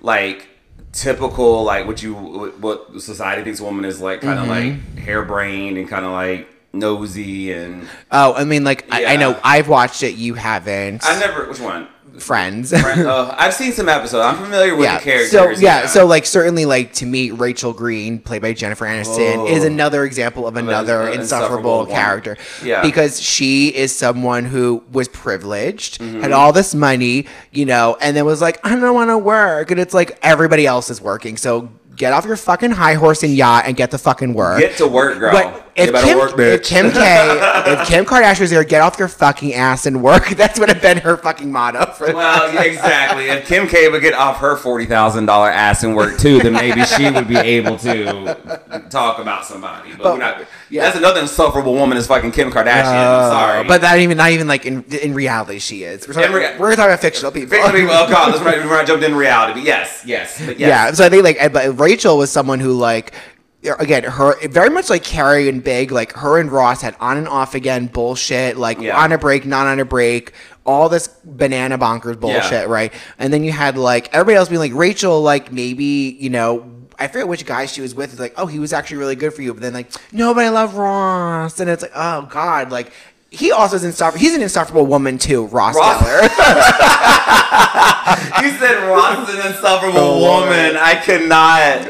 like typical, like what you what society thinks a woman is like, kind of Mm-hmm. like harebrained and kind of like nosy and Oh, I mean, like, I, I know I've watched it, you haven't. I never which one. Friends. Right, uh, I've seen some episodes. I'm familiar with yeah. the characters. So yeah, so like certainly like to me, Rachel Green, played by Jennifer Aniston, Oh. is another example of another an insufferable, insufferable character. Yeah. Because she is someone who was privileged, Mm-hmm. had all this money, you know, and then was like, I don't want to work, and it's like everybody else is working, so. Get off your fucking high horse and yacht and get the fucking work. get to work, girl. But if Kim, work, if. Kim K, if Kim Kardashian was there, get off your fucking ass and work. That's what would have been her fucking motto. For Well, exactly. If Kim K would get off her forty thousand dollar ass and work too, then maybe she would be able to talk about somebody. But, But- we're not. Yeah. That's another insufferable woman is fucking Kim Kardashian. I'm sorry, Uh, But not even not even like in in reality she is. We're talking, rea- we're talking about fictional people. Basically, well, God, that's right. We're jumped in reality, but yes, yes, but yes. Yeah. So I think like but Rachel was someone who like again her very much like Carrie and Big like her and Ross had on and off again bullshit like Yeah. on a break not on a break all this banana bonkers bullshit Yeah. right and then you had like everybody else being like Rachel like maybe you know. I forget which guy she was with. It's like, oh, he was actually really good for you. But then, like, no, but I love Ross. And it's like, oh, God. Like, he also is insufferable. He's an insufferable woman, too, Ross, Ross- Geller. You said Ross is an insufferable Oh, woman. I cannot.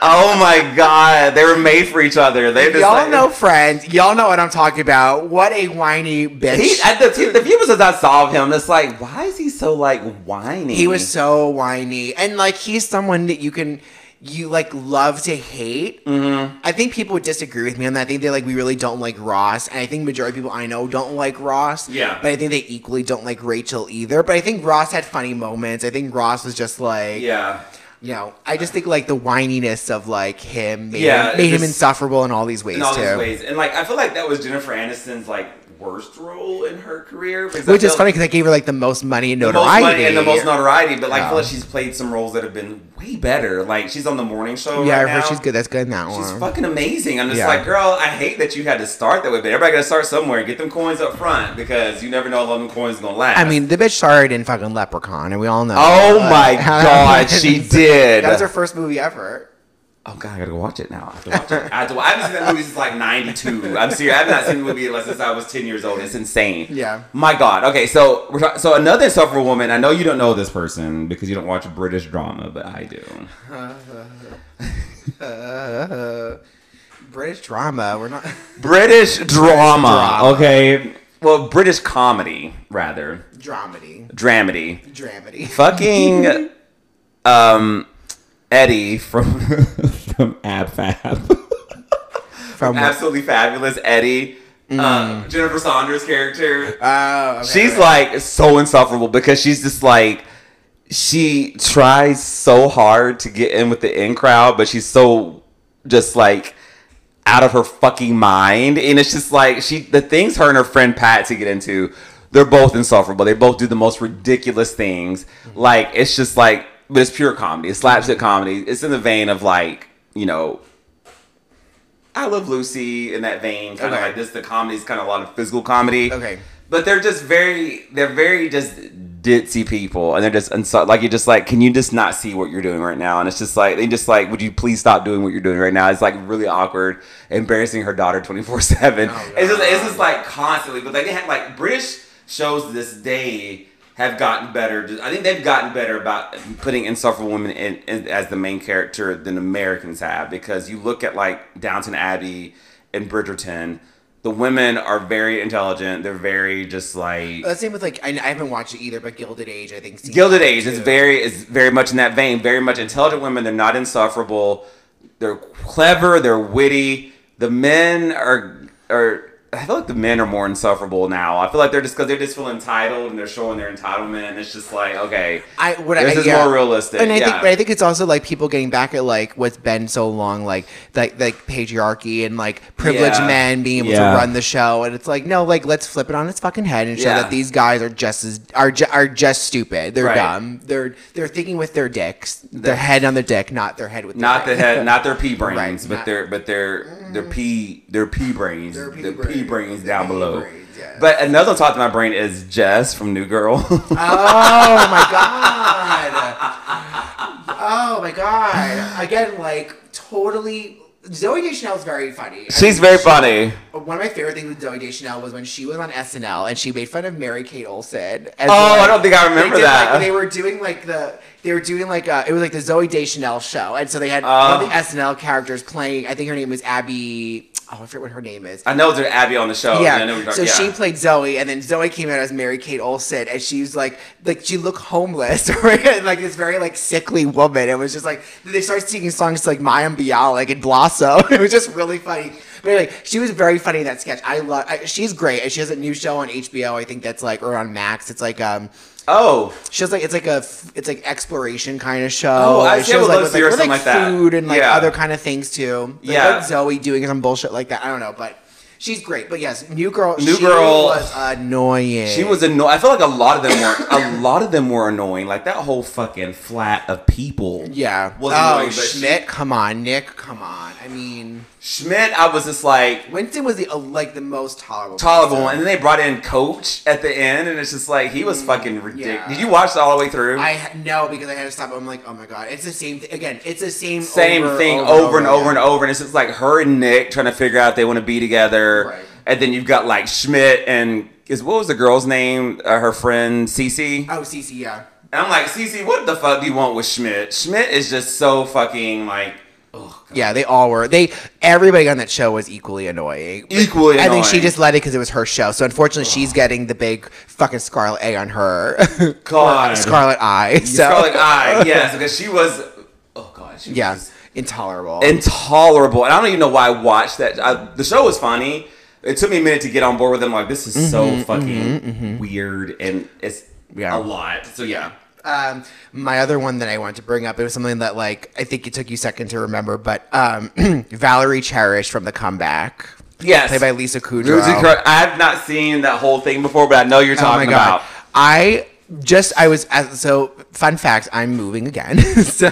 oh my God, they were made for each other. They just Y'all like, know friends. Y'all know what I'm talking about. What a whiny bitch. He, at the, the few episodes I saw of him, it's like, why is he so like whiny? He was so whiny, and like he's someone that you can you like love to hate. Mm-hmm. I think people would disagree with me on that. I think they like we really don't like Ross, and I think majority of people I know don't like Ross. Yeah. but I think they equally don't like Rachel either. But I think Ross had funny moments. I think Ross was just like Yeah. you know. I just think like the whininess of like him made, Yeah, him, made him insufferable in all these ways in all too. these ways. And like I feel like that was Jennifer Aniston's like worst role in her career. Which is funny because they gave her like the most money and the most notoriety. money and the most notoriety, but like I feel like she's played some roles that have been way better. Like she's on the morning show. yeah, right I've heard now. she's good. That's good in that She's one. fucking amazing. I'm just Yeah. like, girl, I hate that you had to start that way, but everybody got to start somewhere. Get them coins up front because you never know how long them coins gonna last. I mean, the bitch starred in fucking Leprechaun, and we all know. oh uh, my god, she did. That was her first movie ever. Oh god, I gotta go watch it now. I have to watch it. I, have to, I haven't seen that movie since like '92. I'm serious. I have not seen the movie since I was 10 years old. It's insane. Yeah. My God. Okay, so we're talk- so another insufferable woman. I know you don't know this person because you don't watch British drama, but I do. Uh, British drama. We're not. British drama. drama. Okay. Well, British comedy rather. Dramedy. Dramedy. Dramedy. Fucking um Eddie from from Ab Fab. From Absolutely fabulous Eddie. Uh, Jennifer Saunders character. Oh, okay, she's okay. like so insufferable because she's just like she tries so hard to get in with the in crowd, but she's so just like out of her fucking mind. And it's just like she the things her and her friend Patsy get into, they're both insufferable. They both do the most ridiculous things. Like it's just like but it's pure comedy. It's slapstick comedy. It's in the vein of like, you know, I Love Lucy in that vein, kind of Okay. like this. The comedy is kind of a lot of physical comedy. Okay. But they're just very, they're very just ditzy people, and they're just unsu- like you're just like, can you just not see what you're doing right now? And it's just like they just like, would you please stop doing what you're doing right now? It's like really awkward, embarrassing her daughter twenty four seven. Oh, It's just, it's just like constantly. But they have like British shows this day have gotten better. I think they've gotten better about putting insufferable women in, in as the main character than Americans have because you look at like Downton Abbey and Bridgerton. The women are very intelligent. They're very just like The same with like I, I haven't watched it either, but Gilded Age I think. Gilded Age is very is very much in that vein. Very much intelligent women. They're not insufferable. They're clever. They're witty. The men are are. I feel like the men are more insufferable now. I feel like they're just because they just feel entitled and they're showing their entitlement. And it's just like okay, I what This I, is yeah. more realistic, and I yeah. think, but I think it's also like people getting back at like what's been so long, like like like patriarchy and like privileged Yeah. men being able Yeah. to run the show, and it's like no, like let's flip it on its fucking head and show Yeah. that these guys are just as are ju- are just stupid. They're Right. dumb. They're they're thinking with their dicks, their head on the dick, not their head with not the their head, not their pea brains, Right, but not- their but their their pea their pea brains, Their pea the pea brains. brains down pea below. brains, yes. But another top to my brain is Jess from New Girl. Oh my god! Oh my god! Again, like totally. Zooey Deschanel is very funny. I She's mean, very she- funny. One of my favorite things with Zooey Deschanel was when she was on SNL and she made fun of Mary Kate Olsen. as, Oh, I don't think I remember they did, that. Like, they were doing like the they were doing like uh, it was like the Zooey Deschanel show, and so they had Oh. one of the SNL characters playing. I think her name was Abby. Oh, I forget what her name is. I know there's Abby on the show. Yeah. I know we're- so yeah. she played Zoe, and then Zoe came out as Mary Kate Olsen, and she was like, like she looked homeless, right? like this very like sickly woman. It was just like they started singing songs like Mayim Bialik and Blossom. It was just really funny. But anyway, she was very funny in that sketch. I love. I, she's great, and she has a new show on HBO. I think that's like or on Max. It's like um. Oh, She has like it's like a it's like exploration kind of show. Oh, I see. she I would love with, to see her with, something like that. food and like Yeah. other kind of things too. Like, Yeah. like Zoe doing some bullshit like that. I don't know, but she's great. But yes, new girl. New she Girl- was annoying. she was annoying. I feel like a lot of them were a lot of them were annoying. Like that whole fucking flat of people. Yeah. was oh, annoying, but she- Schmidt, come on, Nick, come on. I mean, Schmidt, I was just like Winston was the uh, like the most tolerable. tolerable, person. and then they brought in Coach at the end, and it's just like he was fucking ridiculous. yeah. Did you watch it all the way through? I no because I had to stop. I'm like, oh my god, it's the same thing again. It's the same Same over, thing over, and over and over, and it's just like her and Nick trying to figure out if they want to be together, Right. and then you've got like Schmidt and is what was the girl's name? Uh, her friend Cece. Oh, Cece, yeah. And I'm like, Cece, what the fuck do you want with Schmidt? Schmidt is just so fucking like, oh, Yeah, they all were. They everybody on that show was equally annoying. Equally I think she just let it because it was her show. So unfortunately, she's getting the big fucking Scarlet A on her. God. Scarlet Eye. So Scarlet Eye, yes, because she was, oh god, she yeah, was intolerable. intolerable, and I don't even know why I watched that. I, the show was funny. It took me a minute to get on board with them. Like, this is so fucking weird, and it's Mm-hmm, Yeah. a lot. So yeah, Um, my other one that I wanted to bring up, it was something that like I think it took you a second to remember, but um, Valerie Cherish from The Comeback. Yes. played by Lisa Kudrow. Ruzi Kro- I have not seen that whole thing before, but I know you're Oh my talking god! about. I just I was so fun fact. I'm moving again. so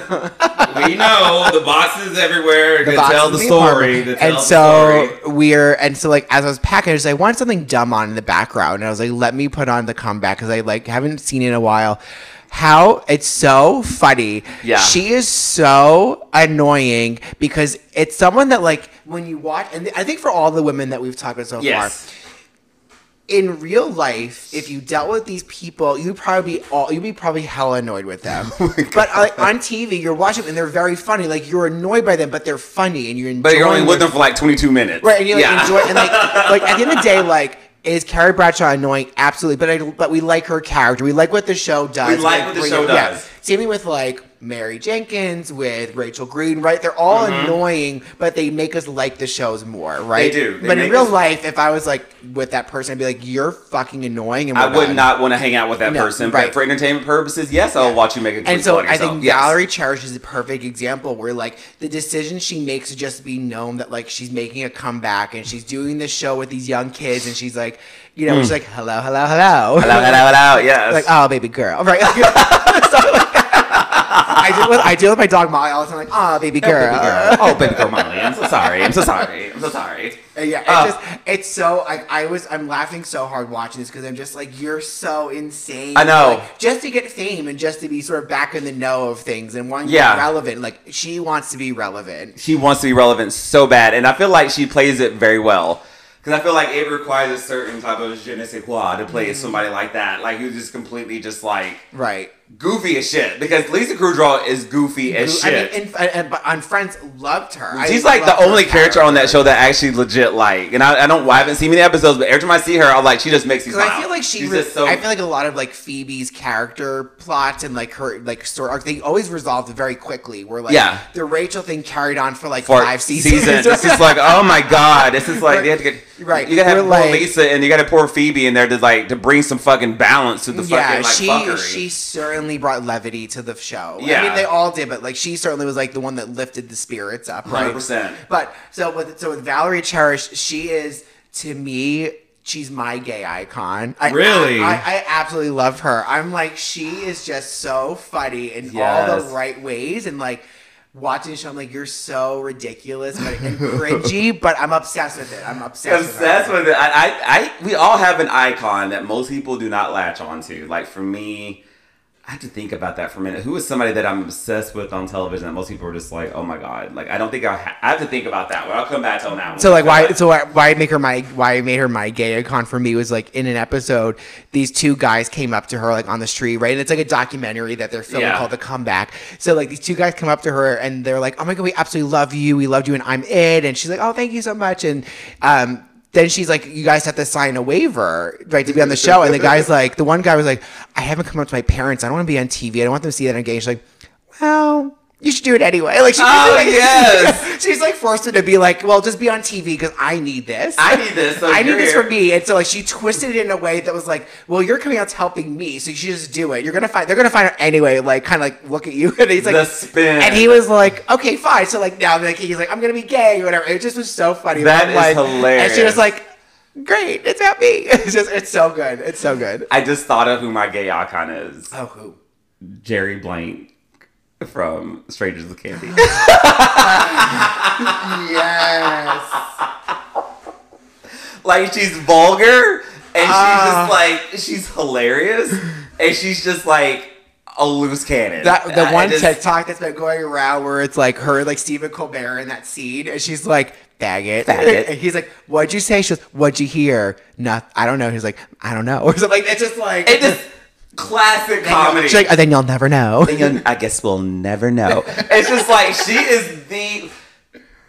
We know the boxes everywhere to tell the story. To tell and so story. we're and so like as I was packing, I was like, I want something dumb on in the background, and I was like, let me put on the comeback because I like haven't seen it in a while. How it's so funny. Yeah. She is so annoying because it's someone that like when you watch, and I think for all the women that we've talked about so Yes. far, in real life, if you dealt with these people, you'd probably be all you'd be probably hell annoyed with them. Oh but uh, like on TV, you're watching them and they're very funny. Like you're annoyed by them, but they're funny and you're enjoying. But you're only with them for like 22 minutes. right, and you like Yeah. enjoy and like like at the end of the day, like. Is Carrie Bradshaw annoying? Absolutely, but I but we like her character. We like what the show does. We like what the show yeah. does. Same thing with like Mary Jenkins, with Rachel Green, right? They're all annoying, but they make us like the shows more, right? Mm-hmm. do. They but in real us- life, if I was like with that person, I'd be like, "You're fucking annoying," and I would done. not want to hang out with that No, person, right. but for entertainment purposes, yes, I'll watch you make a And so I think Yes. Valerie Cherish is a perfect example where like the decision she makes to just be known that like she's making a comeback and she's doing this show with these young kids and she's like, you know, she's like, hello, hello, hello. Hello, hello, hello, yes. like, oh, baby girl, right? So, like, I deal with I deal with my dog Molly all the time, like, oh, baby Oh, girl. baby girl. Oh, baby girl, Molly. I'm so sorry. I'm so sorry. I'm so sorry. And yeah, it Oh. just it's so like I was I'm laughing so hard watching this because I'm just like you're so insane. I know. Like, just to get fame and just to be sort of back in the know of things and wanting Yeah. to be relevant. Like she wants to be relevant. She wants to be relevant so bad, and I feel like she plays it very well. Because I feel like it requires a certain type of je ne sais quoi to play Mm-hmm. somebody like that. Like, who's just completely just like Right. Goofy as shit. Because Lisa Kudrow is goofy as I mean, shit. and, and, on Friends loved her. I She's like the only character on that show that I actually legit like. And I, I don't, I haven't seen many episodes, but every time I see her, I'm like, she just makes me Because smile. I feel like she, She's re- just so. I feel like a lot of like Phoebe's character plots and like her like story arc, they always resolved very quickly. Where like Yeah. the Rachel thing carried on for like for five seasons. It's just like, oh my god, this is like they have to get Right. You gotta have We're poor like- Lisa and you gotta pour Phoebe in there to like to bring some fucking balance to the yeah, fucking like she fuckery. she certainly brought levity to the show. I Yeah. mean they all did, but like she certainly was like the one that lifted the spirits up, right? 100%. But so with so with Valerie Cherish, she is to me. She's my gay icon. I, Really? I, I absolutely love her. I'm like, she is just so funny in all the right ways, and like watching the show, I'm like, you're so ridiculous but, and cringy, but I'm obsessed with it. I'm obsessed. Obsessed with, with it. I, I, I, we all have an icon that most people do not latch onto. Like for me, I have to think about that for a minute. Who is somebody that I'm obsessed with on television that most people are just like, oh my god? Like I don't think I, ha- I have to think about that one. I'll come back on that one. So like why so why, why make her my why I made her my gay icon for me was like in an episode these two guys came up to her like on the street right and it's like a documentary that they're filming Yeah. called The Comeback so like these two guys come up to her and they're like oh my god we absolutely love you we loved you and I'm it and she's like oh thank you so much and um then she's like, "You guys have to sign a waiver, right, to be on the show." And the guy's like, the one guy was like, "I haven't come up to my parents. I don't want to be on TV. I don't want them to see that I'm gay." She's like, "Well, you should do it anyway." Like, she, Oh, like, yes. she's like forced to be like, "Well, just be on TV because I need this. I need this, so I need this here." for me." And so like she twisted it in a way that was like, "Well, you're coming out to helping me, so you should just do it. You're gonna find. They're gonna find out anyway. Like, kind of like look at you." And he's like, The spin. And he was like, "Okay, fine." So like now, like he's like, "I'm gonna be gay," or whatever. It just was so funny. That is like- hilarious. And she was like, "Great, it's about me." It's just, it's so good. It's so good. I just thought of who my gay icon is. Oh, who? Jerry Blank from Strangers with Candy. Yes. like she's vulgar and Ah. she's just like she's hilarious and she's just like a loose cannon. That the I one just- TikTok that's been going around where it's like her, like Stephen Colbert in that scene, and she's like, "Faggot." Faggot. And he's like, "What'd you say?" She goes, "What'd you hear?" Nothing. I don't know. He's like, "I don't know," or something. Like it's just like It just classic comedy. She's like, "Oh, then you'll never know. Then you'll- I guess we'll never know. it's just like she is the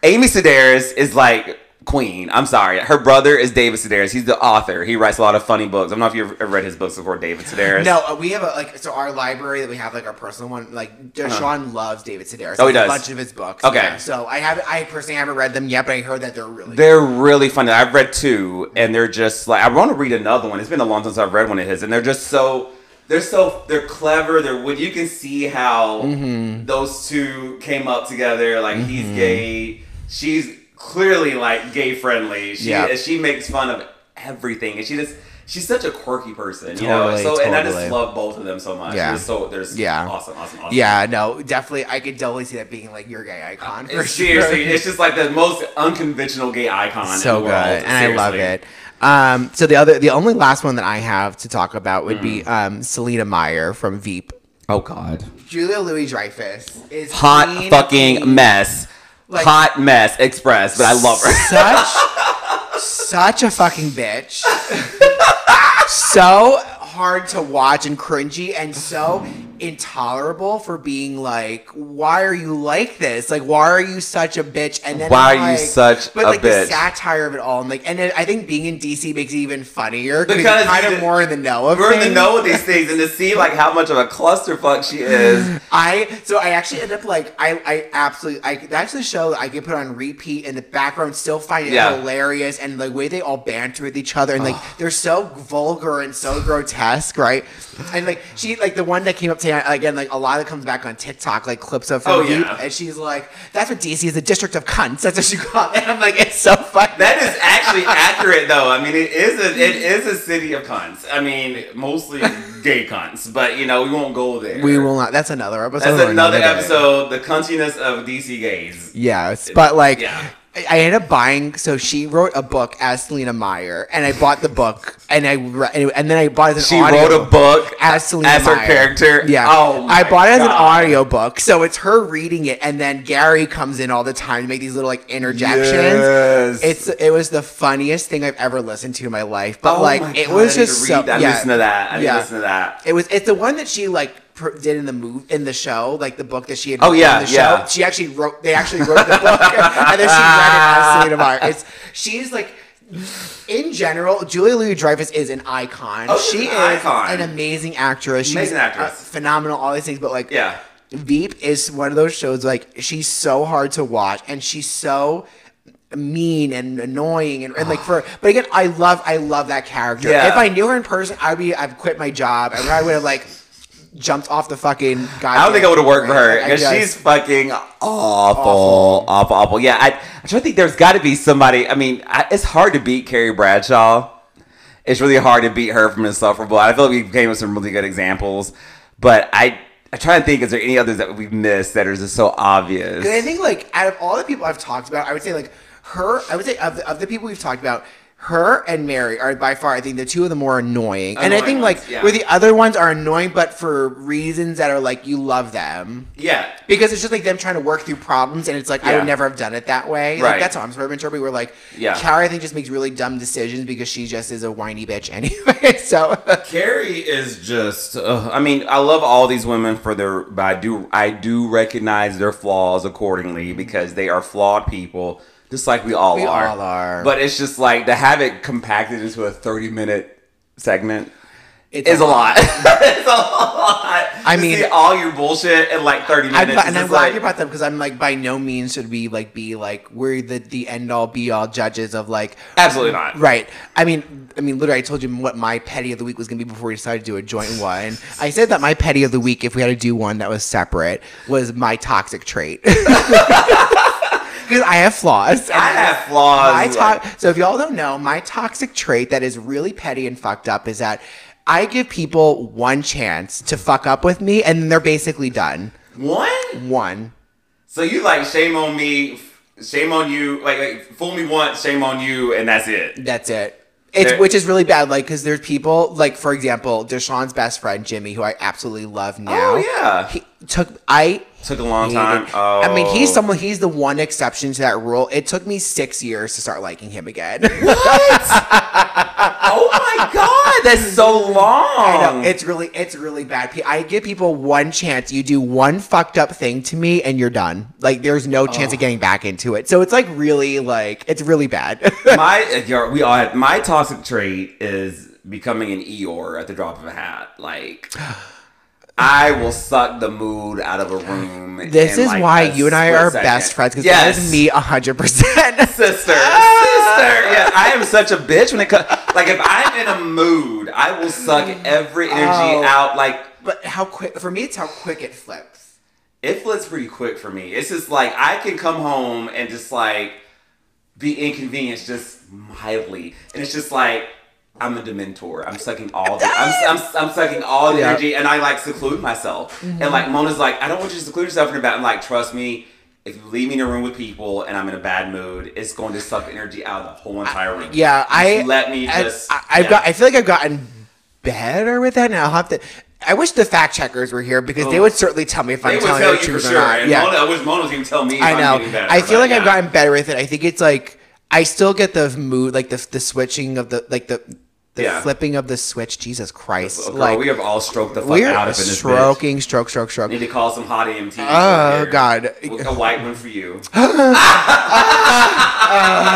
Amy Sedaris is like queen. I'm sorry. Her brother is David Sedaris. He's the author. He writes a lot of funny books. I don't know if you've ever read his books before, David Sedaris. No, uh, we have a like so our library that we have like our personal one. Like Deshaun loves David Sedaris. Oh, he Like, does? A bunch of his books. Okay. Yeah. So I have I personally haven't read them yet, but I heard that they're really. They're really funny. I've read two, and they're just like I want to read another one. It's been a long time since I've read one of his, and they're just so they're so they're clever. They're when you can see how Mm-hmm. those two came up together. Like he's gay, she's clearly like gay friendly. She Yeah. she makes fun of everything, and she just she's such a quirky person, you Totally, know. So and I just love both of them so much. Yeah. So there's Yeah. awesome, awesome, awesome. Yeah, no, definitely. I could totally see that being like your gay icon. For It's seriously, sure. it's just like the most unconventional gay icon so in the good, world. and I love it. Um, so the other, the only last one that I have to talk about would be Mm. um, Selina Meyer from Veep. Oh God. Julia Louis Dreyfus is Hot queen fucking bee. mess. Like- Hot mess express, but I love her. Such, such a fucking bitch. so hard to watch and cringy, and so intolerable for being like, why are you like this? Like, why are you such a bitch? And then Why I'm are you like- such but a like the satire of it all, and like, and then I think being in DC makes it even funnier because Because you're kind of more in the know of We're in the know of these things, and to see like how much of a clusterfuck she is. I so I actually end up like I I absolutely I that's the show that I can put on repeat in the background, still find it Yeah. hilarious, and the way they all banter with each other, and like they're so vulgar and so grotesque, right? And like she like the one that came up again, like a lot of it comes back on TikTok, like clips of her Oh, yeah. and she's like, "That's what DC is, a district of cunts." That's what she called it. And I'm like, it's so funny. That is actually accurate, though. I mean, it is a it is a city of cunts. I mean, mostly gay cunts, but you know we won't go there. we will not. That's another episode. That's another day. episode. The cuntiness of DC gays. Yes, but like, Yeah. I- ended up buying. So she wrote a book as Selina Meyer, and I bought the book, and I re- and then I bought it as an She wrote a book as Selina as her Meyer. character. Yeah. Oh, my I bought it as an God. audio book, so it's her reading it, and then Gary comes in all the time to make these little like interjections. Yes. It's it was the funniest thing I've ever listened to in my life, but Oh like it God, was I just so. read that. Yeah. listen to that. I Yeah. listen to that. It was it's the one that she like did in the move in the show, like the book that she had. Oh, yeah, in the show. yeah. She actually wrote. They actually wrote the book, and then she read it as Selina Meyer. It's she's like. In general, Julia Louis Dreyfus is an icon. Oh, she's she an is icon. an amazing actress. She's Amazing actress. phenomenal. All these things, but like, Yeah. Veep is one of those shows. Like, she's so hard to watch, and she's so mean and annoying and, and like for but again i love i love that character Yeah. if i knew her in person i'd be i've quit my job i would have like jumped off the fucking guy I don't think I would have worked for her because she's fucking awful, awful, awful. Yeah, I, I try to think there's got to be somebody. I mean, I, it's hard to beat Carrie Bradshaw. It's really hard to beat her from Insufferable. I feel like we came with some really good examples, but I I try to think is there any others that we've missed that are just so obvious? 'Cause I think like out of all the people I've talked about, I would say like her. I would say of the, of the people we've talked about, her and Mary are by far I think the two of the more annoying. and I Annoying think like yeah. where the other ones are annoying, but for reasons that are like you love them. Yeah, Because it's just like them trying to work through problems, and it's like I would never have done it that way. Like Right. that's how I'm sort of interpreting. We're like, Yeah. Carrie I think just makes really dumb decisions because she just is a whiny bitch anyway. so Carrie is just. Uh, I mean, I love all these women for their, but I do I do recognize their flaws accordingly because they are flawed people, just like we all We are. all are. But it's just like to have it compacted into a thirty minute segment it's is a lot. it's a lot. I To mean- all your bullshit in like thirty I'm minutes. and I'm glad like- you brought them because I'm like by no means should we like be like we're the the end all be all judges of like Absolutely not. right. I mean, I mean, literally, I told you what my petty of the week was gonna be before we decided to do a joint one. I said that my petty of the week, if we had to do one that was separate, was my toxic trait. Because I have flaws. I have flaws. My like- to- so if y'all don't know, my toxic trait that is really petty and fucked up is that I give people one chance to fuck up with me, and then they're basically done. one. One. So you like shame on me, shame on you. Like, like fool me once, shame on you, and that's it. That's it. It's There- which is really bad. Like, because there's people like, for example, Deshaun's best friend Jimmy, who I absolutely love now. Oh yeah. He took I. Took a long time. Oh. I mean, he's oh. someone. He's the one exception to that rule. It took me six years to start liking him again. What? Oh my god, that's so long. I know it's really, it's really bad. I give people one chance. You do one fucked up thing to me, and you're done. Like, there's no chance Oh. of getting back into it. So it's like really, like, it's really bad. my we all had, my toxic trait is becoming an Eeyore at the drop of a hat. Like I will suck the mood out of a room. this is like, why you and I are second. best friends because yes. that is me hundred percent. sister, sister. Yeah, I am such a bitch when it comes. Like if I'm in a mood, I will suck every energy Oh. out. Like But how quick? For me, it's how quick it flips. it flips pretty quick for me. It's just like I can come home and just like be inconvenienced just mildly, and it's just like. I'm a dementor. I'm sucking all the. I'm, I'm, I'm sucking all the Yeah. energy, and I like seclude myself. And mm-hmm. like Mona's like, I don't want you to seclude yourself in your bed. I'm like, trust me. If you leave me in a room with people and I'm in a bad mood, it's going to suck energy out of the whole entire room. Yeah, Just I let me I- just. I, have yeah. got. I feel like I've gotten better with that. Now I'll have to. I wish the fact checkers were here because they Oh. would certainly tell me if They I'm telling tell the you for truth or not. And Yeah, Mona, I wish Mona was even tell me. If I I'm know. getting better, I feel but like I've gotten better with it. I think it's like I still get the mood, like the the switching of the like the the Yeah. flipping of the switch. Jesus Christ! Oh, Girl, like we have all stroked the fuck out of in this bitch. stroking, stroke, stroke, stroke. Need to call some hot EMTs. Oh. God. A white one for you.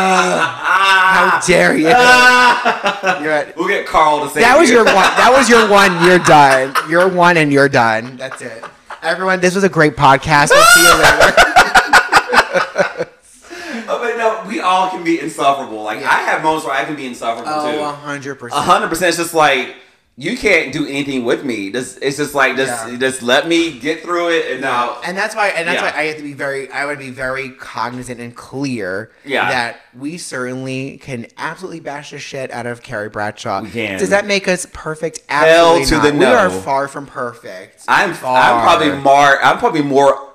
How dare you? You're right. We'll get Carl to say That was your one. That was your one. You're done. You're one, and you're done. That's it. Everyone, this was a great podcast. We'll see you later. Oh, but no, we all can be insufferable. Like I have moments where I can be insufferable Oh, too. Oh, one hundred percent. hundred percent. It's just like you can't do anything with me. Just it's just like just Yeah. just let me get through it and now. And that's why, and that's Yeah. why I have to be very, I would be very cognizant and clear Yeah. that we certainly can absolutely bash the shit out of Carrie Bradshaw. We can. Does that make us perfect? Hell Absolutely to not. the We are far from perfect. I'm Far. I'm probably more I'm probably more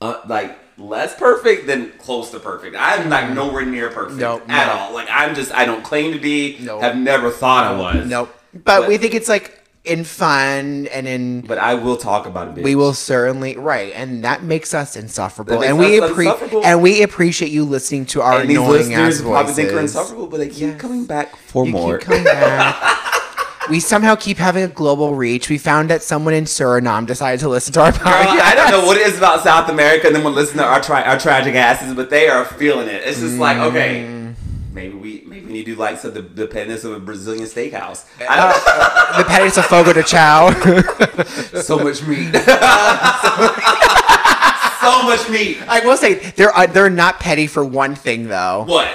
uh, like less perfect than close to perfect. I'm like mm. nowhere near perfect Nope, at no. all. Like I'm just I don't claim to be. Nope. Have never thought I was. Nope. But, But- we think it's like in fun and in. But I will talk about it. Bitch. We will certainly right, and that makes us insufferable, and makes we us appre- insufferable. and we appreciate you listening to our And these annoying ass listeners probably think we're insufferable, but they keep Yes. coming back for You more. keep coming back. we somehow keep having a global reach. We found that someone in Suriname decided to listen to our podcast. Girl, I don't know what it is about South America and then we'll listen to our tri- our tragic asses, but they are feeling it. It's just like, okay, Mm. maybe we maybe we need to do like so the, the pettiness of a Brazilian steakhouse. I Uh, I the pettiness of Fogo de Chao. so much meat. so much meat. I will say they're uh, they're not petty for one thing though. What?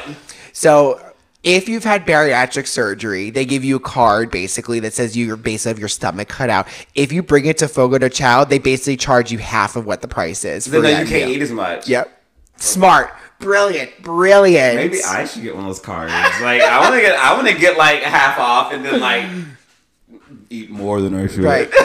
So if you've had bariatric surgery, they give you a card basically that says you, your base of your stomach cut out. If you bring it to Fogo de Chao, they basically charge you half of what the price is. Then for no, that you can't meal. eat as much. Yep. Smart. Brilliant. Brilliant. Maybe I should get one of those cards. Like I want to get I want to get like half off and then like eat more than I should. Right.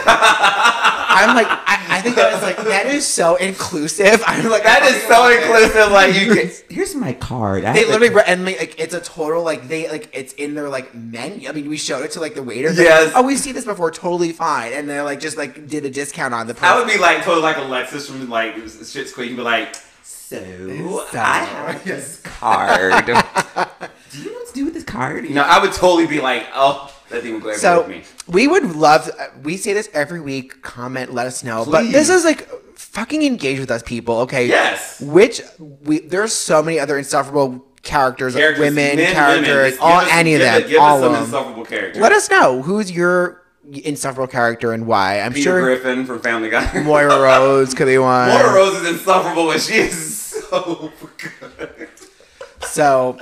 I'm like, I, I think that is like that is so inclusive. I'm like, That I is fucking so love it. inclusive. Like you can. Here's my card. I They have to- literally re- and like, like, it's a total like they like it's in their like menu. I mean, we showed it to like the waiter. Yes. Like, oh, we've seen this before. Totally fine. And they're like just like did a discount on the price. I would be like totally like Alexis from like Schitt's Creek and be like, so, So- I have this card. do you know what to do with this card? No, I would totally be like, oh, that thing would go so we would love. We say this every week. Comment, let us know. But this is like fucking engage with us, people. Okay. Yes. Which we there's so many other insufferable characters, Characters, women, men, characters, women. All us- any of them, all us of them. insufferable characters. Let us know who's your insufferable character and why. I'm Peter sure Griffin from Family Guy. Moira Rose could be one. Moira Rose is insufferable, but she is so good. So,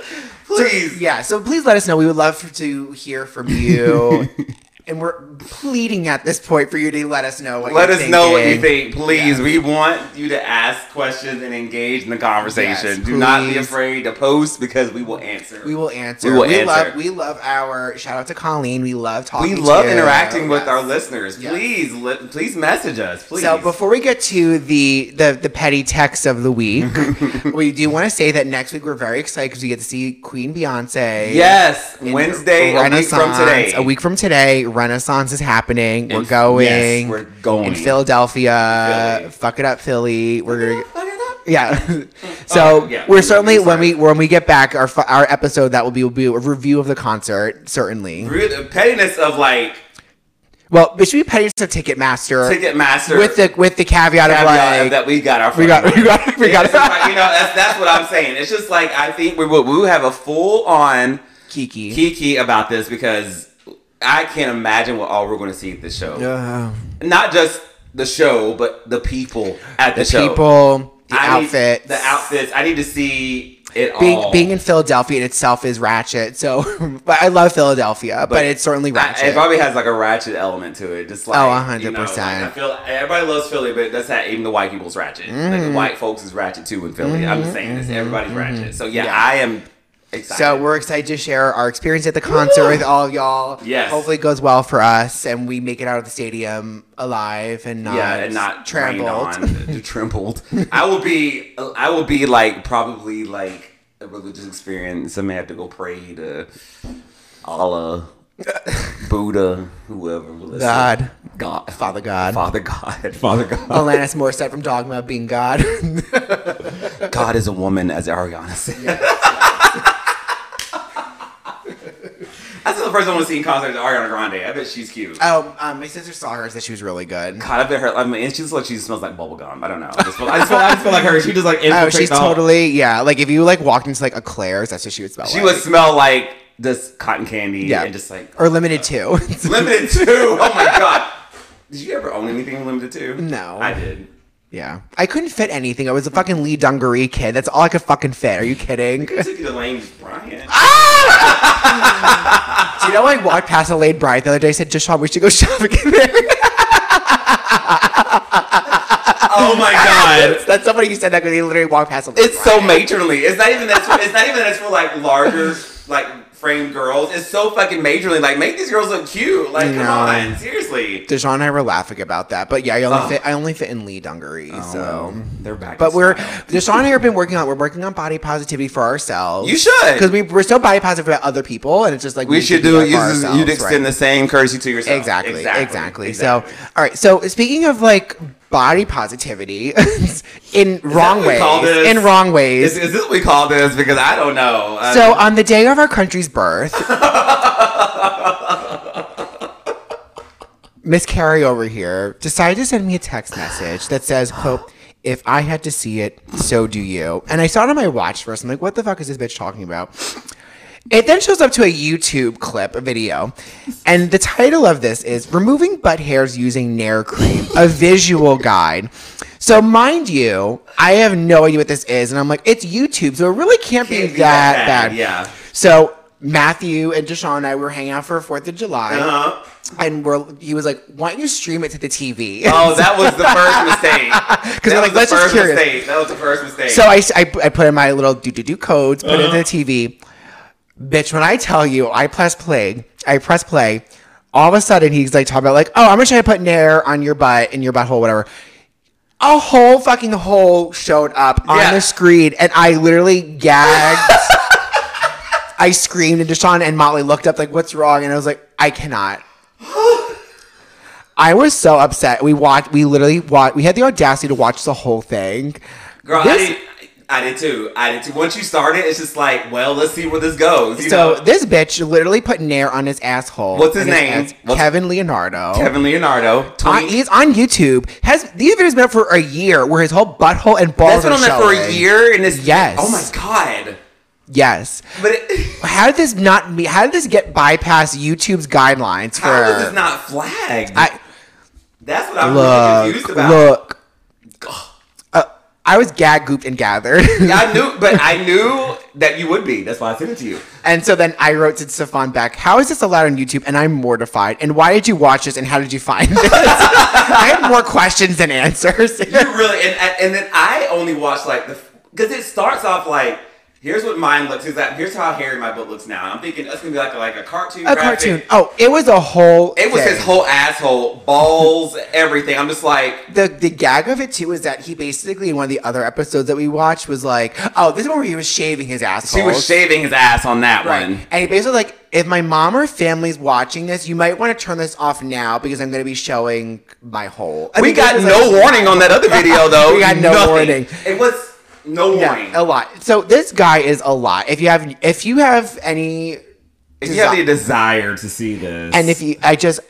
Please. yeah. So please let us know. We would love to hear from you. and we're pleading at this point for you to let us know what Let us know what you think, please. Yes. We want you to ask questions and engage in the conversation. Yes, Do not be afraid to post because we will answer. We will answer. We will answer. love we love our shout out to Colleen. We love talking We love to interacting with Yes. our listeners. Please, li- please message us. Please. So before we get to the the, the petty text of the week, we do want to say that next week we're very excited because we get to see Queen Beyonce. yes, Wednesday, a week from today. A week from today, Renaissance is happening. We're In- going. yes, we're going. in Philadelphia. Philly. Fuck it up, Philly. We're gonna. Fuck. Yeah. so Oh, yeah. we're certainly when we when we get back our our episode that will be will be a review of the concert certainly. Re- The pettiness of like Well, it should be petty to Ticketmaster Ticketmaster with the with the caveat, of caveat like that we got our we got we got we got It's just like, you know that's that's what I'm saying. It's just like I think we will we will have a full on Kiki. kiki about this because I can't imagine what all we're going to see at this show. Uh, Not just the show, but the people at the, show. the show. people, the I outfits, the outfits. I need to see It being all- being in Philadelphia in itself is ratchet. So, but I love Philadelphia, but, it's certainly I- ratchet. it probably has like a ratchet element to it. Just like Oh, you know, 100%. like, I feel everybody loves Philly, but that's that even the white people's ratchet. Like Mm-hmm. the white folks is ratchet too in Philly. I'm just saying this. Everybody's ratchet. So yeah, Yeah. I am excited. so we're excited to share our experience at the concert with all y'all. Yes. Hopefully it goes well for us and we make it out of the stadium alive and not yeah, and not trampled. trampled. On, trampled. I will be. I will be like probably like a religious experience. I may have to go pray to Allah, Buddha, whoever. Listen. God. God, Father God. Father God, Father God. Alanis Morissette from Dogma being God. God is a woman, as Ariana said. That's the first time I've seen concert is Ariana Grande. I bet she's cute. oh, um, my sister saw her, said she was really good. God, I bet her. I mean, and she just like she smells like bubble gum. I don't know. I just feel, I just feel, I just feel like her. She just like Oh, she's totally yeah. Like if you like walked into like a Claire's, that's what she would smell She like. would smell like this cotton candy Yeah. and just like or limited too. limited too. Oh my god! Did you ever own anything limited too? No. I did. Yeah, I couldn't fit anything. I was a fucking Lee Dungaree kid. That's all I could fucking fit. Are you kidding? I took you to Lane Bryant. Ah! Do you know I walked past a Lane Bryant the other day? I Said, "Deshaun, we should go shopping in there." Oh my god! That's somebody who said that because he literally walked past a Lane It's so matronly. It's not even that. It's not even that it's for like larger, like framed girls. It's so fucking majorly Like make these girls look cute. Like come on, seriously. Deshaun and I were laughing about that, but yeah, I only fit. I only fit in Lee Dungaree, oh, so. they're back. But we're. Deshaun and I have been working on. We're working on body positivity for ourselves. You should. because we we're so body positive about other people, and it's just like we should do it. You'd extend right? the same courtesy to yourself. Exactly, exactly. exactly. So, all right. So, speaking of like body positivity in wrong ways, in wrong ways. Is, is this what we call this? Because I don't know. Uh, so, on the day of our country's birth, Miss Carrie over here decided to send me a text message that says, "Hope." If I had to see it, so do you. And I saw it on my watch first. I'm like, what the fuck is this bitch talking about? It then shows up to a YouTube clip, a video, and the title of this is "Removing Butt Hairs Using Nair Cream: A Visual Guide." So, mind you, I have no idea what this is, and I'm like, it's YouTube, so it really can't, be, Can't be that, that bad. bad, yeah. So Matthew and Deshaun and I were hanging out for Fourth of July, Uh-huh. and we're he was like, "Why don't you stream it to the TV?" Oh, that was the first mistake. Because like, the let's just curious. mistake. That was the first mistake. So I, I, I put in my little do do do codes, put it Uh-huh. into the TV. Bitch, when I tell you, I press play, I press play. All of a sudden, he's like talking about like, oh, I'm gonna try to put Nair on your butt, in your butthole, whatever. A whole fucking hole showed up on Yeah. the screen, and I literally gagged. I screamed, and Deshaun and Motley looked up like, "What's wrong?" And I was like, "I cannot." I was so upset. We watched. We literally watched. We had the audacity to watch the whole thing. Girl, I This- I did too. I did too. Once you start it, it's just like, well, let's see where this goes. So know? this bitch literally put Nair on his asshole. What's his name? ass- What's- Kevin Leonardo. Kevin Leonardo. On, he's on YouTube. Has these videos been up for a year where his whole butthole and balls that's been on that for a year, and it's Yes. Oh my god! Yes. But it, How did this not be? How did this get bypass YouTube's guidelines for? how is this not flagged? I that's what I'm really look confused about. look. I was gag gooped and gathered. I knew, but I knew that you would be. That's why I sent it to you. And so then I wrote to Stefan back, how is this allowed on YouTube? And I'm mortified. And why did you watch this? And how did you find this? I had more questions than answers. You really, and, and and then I only watched like the because it starts off like. Here's what mine looks. Is that here's how hairy my butt looks now. I'm thinking that's gonna be like a, like a cartoon. a graphic. cartoon. Oh, it was a whole. It was thing. his whole asshole, balls, everything. I'm just like, The the gag of it too is that he basically in one of the other episodes that we watched was like, oh, this is one where he was shaving his asshole. she was shaving his ass on that Right. one. And he basically like, if my mom or family's watching this, you might want to turn this off now because I'm going to be showing my hole. I We got no like- warning on that other video though. We got no Nothing. warning. It was no warning. Yeah, a lot. So this guy is a lot. If you have, if you have any, if you have the desire to see this, and if you, I just,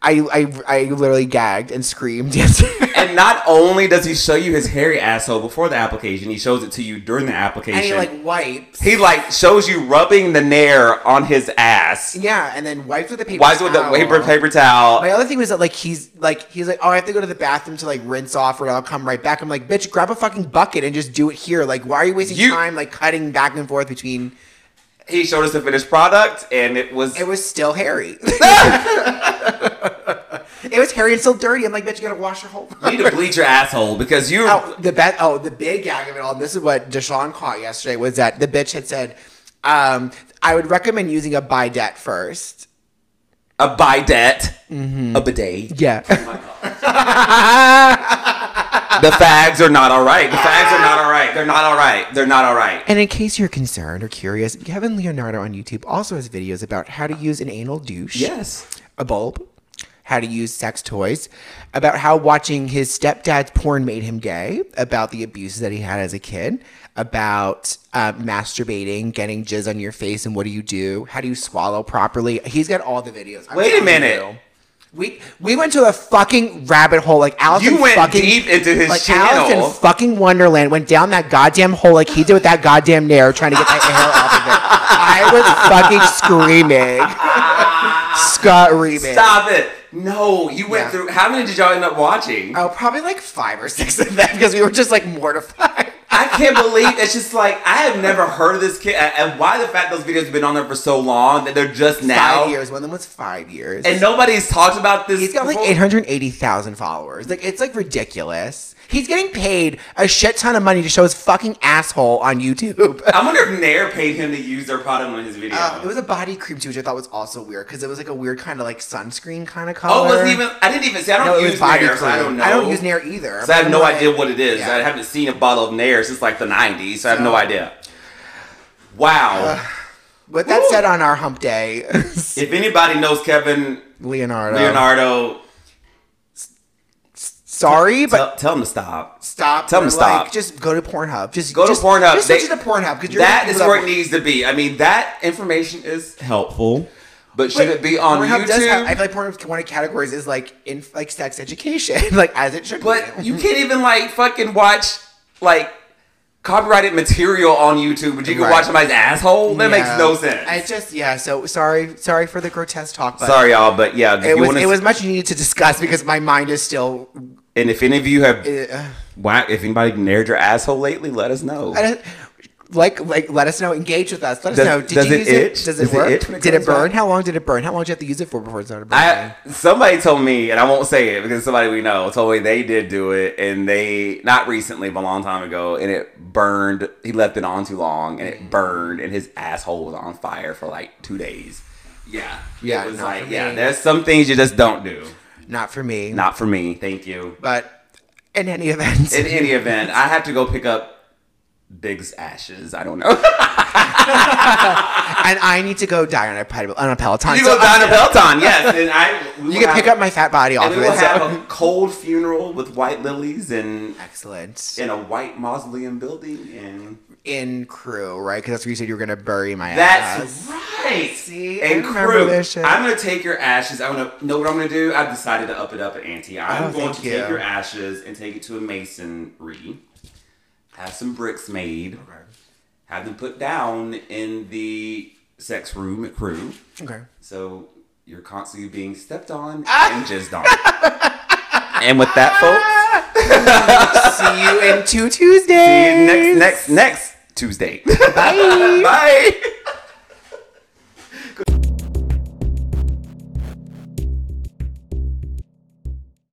I, I, I literally gagged and screamed yesterday. And not only does he show you his hairy asshole before the application, he shows it to you during the application. and he like wipes. He like shows you rubbing the nair on his ass. yeah, and then wipes with the paper. Wipes with the paper paper towel. My other thing was that like he's like he's like oh I have to go to the bathroom to like rinse off or I'll come right back. I'm like bitch grab a fucking bucket and just do it here. Like why are you wasting You- time like cutting back and forth between? He showed us the finished product, and it was It was still hairy. it was hairy and still dirty. I'm like bitch you gotta wash your whole. you need to bleach your asshole because you. Oh, the bet. Oh, the big gag of it all. This is what Deshaun caught yesterday was that the bitch had said, um, "I would recommend using a bidet first. a bidet, Mm-hmm. a bidet. Yeah. The fags are not all right. The fags are not all right. They're not all right. They're not all right. and in case you're concerned or curious, Kevin Leonardo on YouTube also has videos about how to use an anal douche. Yes. a bulb, how to use sex toys, about how watching his stepdad's porn made him gay, about the abuses that he had as a kid, about uh, masturbating, getting jizz on your face, and what do you do? How do you swallow properly? He's got all the videos. I'm Wait a minute. you. We we went to a fucking rabbit hole like Alice You in went fucking, deep into his like Alice channel. in fucking Wonderland went down that goddamn hole like he did with that goddamn nair trying to get that hair off of it. I was fucking screaming. Screaming. Stop it. No, you went Yeah. through. How many did y'all end up watching? Oh, probably like five or six of them because we were just like mortified. I can't believe it's just like I have never heard of this kid, and why the fact those videos have been on there for so long that they're just now, Five years. One of them was five years. and nobody's talked about this. he's got like before? 880,000 followers. Like, it's like ridiculous. He's getting paid a shit ton of money to show his fucking asshole on YouTube. I wonder if Nair paid him to use their product on his video. Uh, it was a body cream too, which I thought was also weird because it was like a weird kind of like sunscreen kind of color. oh, it wasn't even. I didn't even say. I don't No, use body Nair, so I don't know. I don't use Nair either. So I have no idea what it is. Yeah. I haven't seen a bottle of Nair since like the '90s, so I have no idea. Wow. With that Woo. said, on our hump day, if anybody knows Kevin Leonardo. Leonardo, Sorry, but tell, him to stop. stop. Tell them to stop. Like, just go to Pornhub. Just Go to Pornhub. Just They- switch to Pornhub because That is where it needs to be. I mean, that information is helpful, but should it be on Pornhub YouTube? Does have, I feel like Pornhub's one of the categories is like in like sex education, like as it should be. but be. you can't even like fucking watch like copyrighted material on YouTube, but you can Right. watch somebody's asshole. That makes no sense. I just yeah. So sorry, sorry for the grotesque talk. But Sorry, y'all, but yeah, It was wanna, it was much needed to discuss because my mind is still. And if any of you have, Uh, why, if anybody nared your asshole lately, let us know. Like like let us know. Engage with us. Let us know. Did does you it use itch? it? Does it Does work? it did it burn? How long did it burn? How long did you have to use it for before it started burning? I somebody told me, and I won't say it because somebody we know told me they did do it, and they not recently, but a long time ago, and it burned. He left it on too long, and it burned, and his asshole was on fire for like two days. Yeah, Yeah, It was like, yeah, there's some things you just don't do. Not for me. Not for me. Thank you. But in any event, In any event, I have to go pick up Big's ashes. I don't know. and I need to go die on a on a Peloton. you So go down to Peloton, yes, and I. You can pick up my fat body off And of we will it. so- have a cold funeral with white lilies and Excellent. in a white mausoleum building and In crew, right? Because that's where you said you were gonna bury my that's ass. That's right See, and I remember crew this shit. i'm gonna take your ashes i'm gonna know what i'm gonna do i've decided to up it up at auntie i'm Oh, going thank to you. take your ashes and take it to a masonry have some bricks made have them put down in the sex room at crew Okay. so you're constantly being stepped on Ah! and jizzed on and with that folks See you in two Tuesdays. See you next next next Tuesday. Bye. Bye.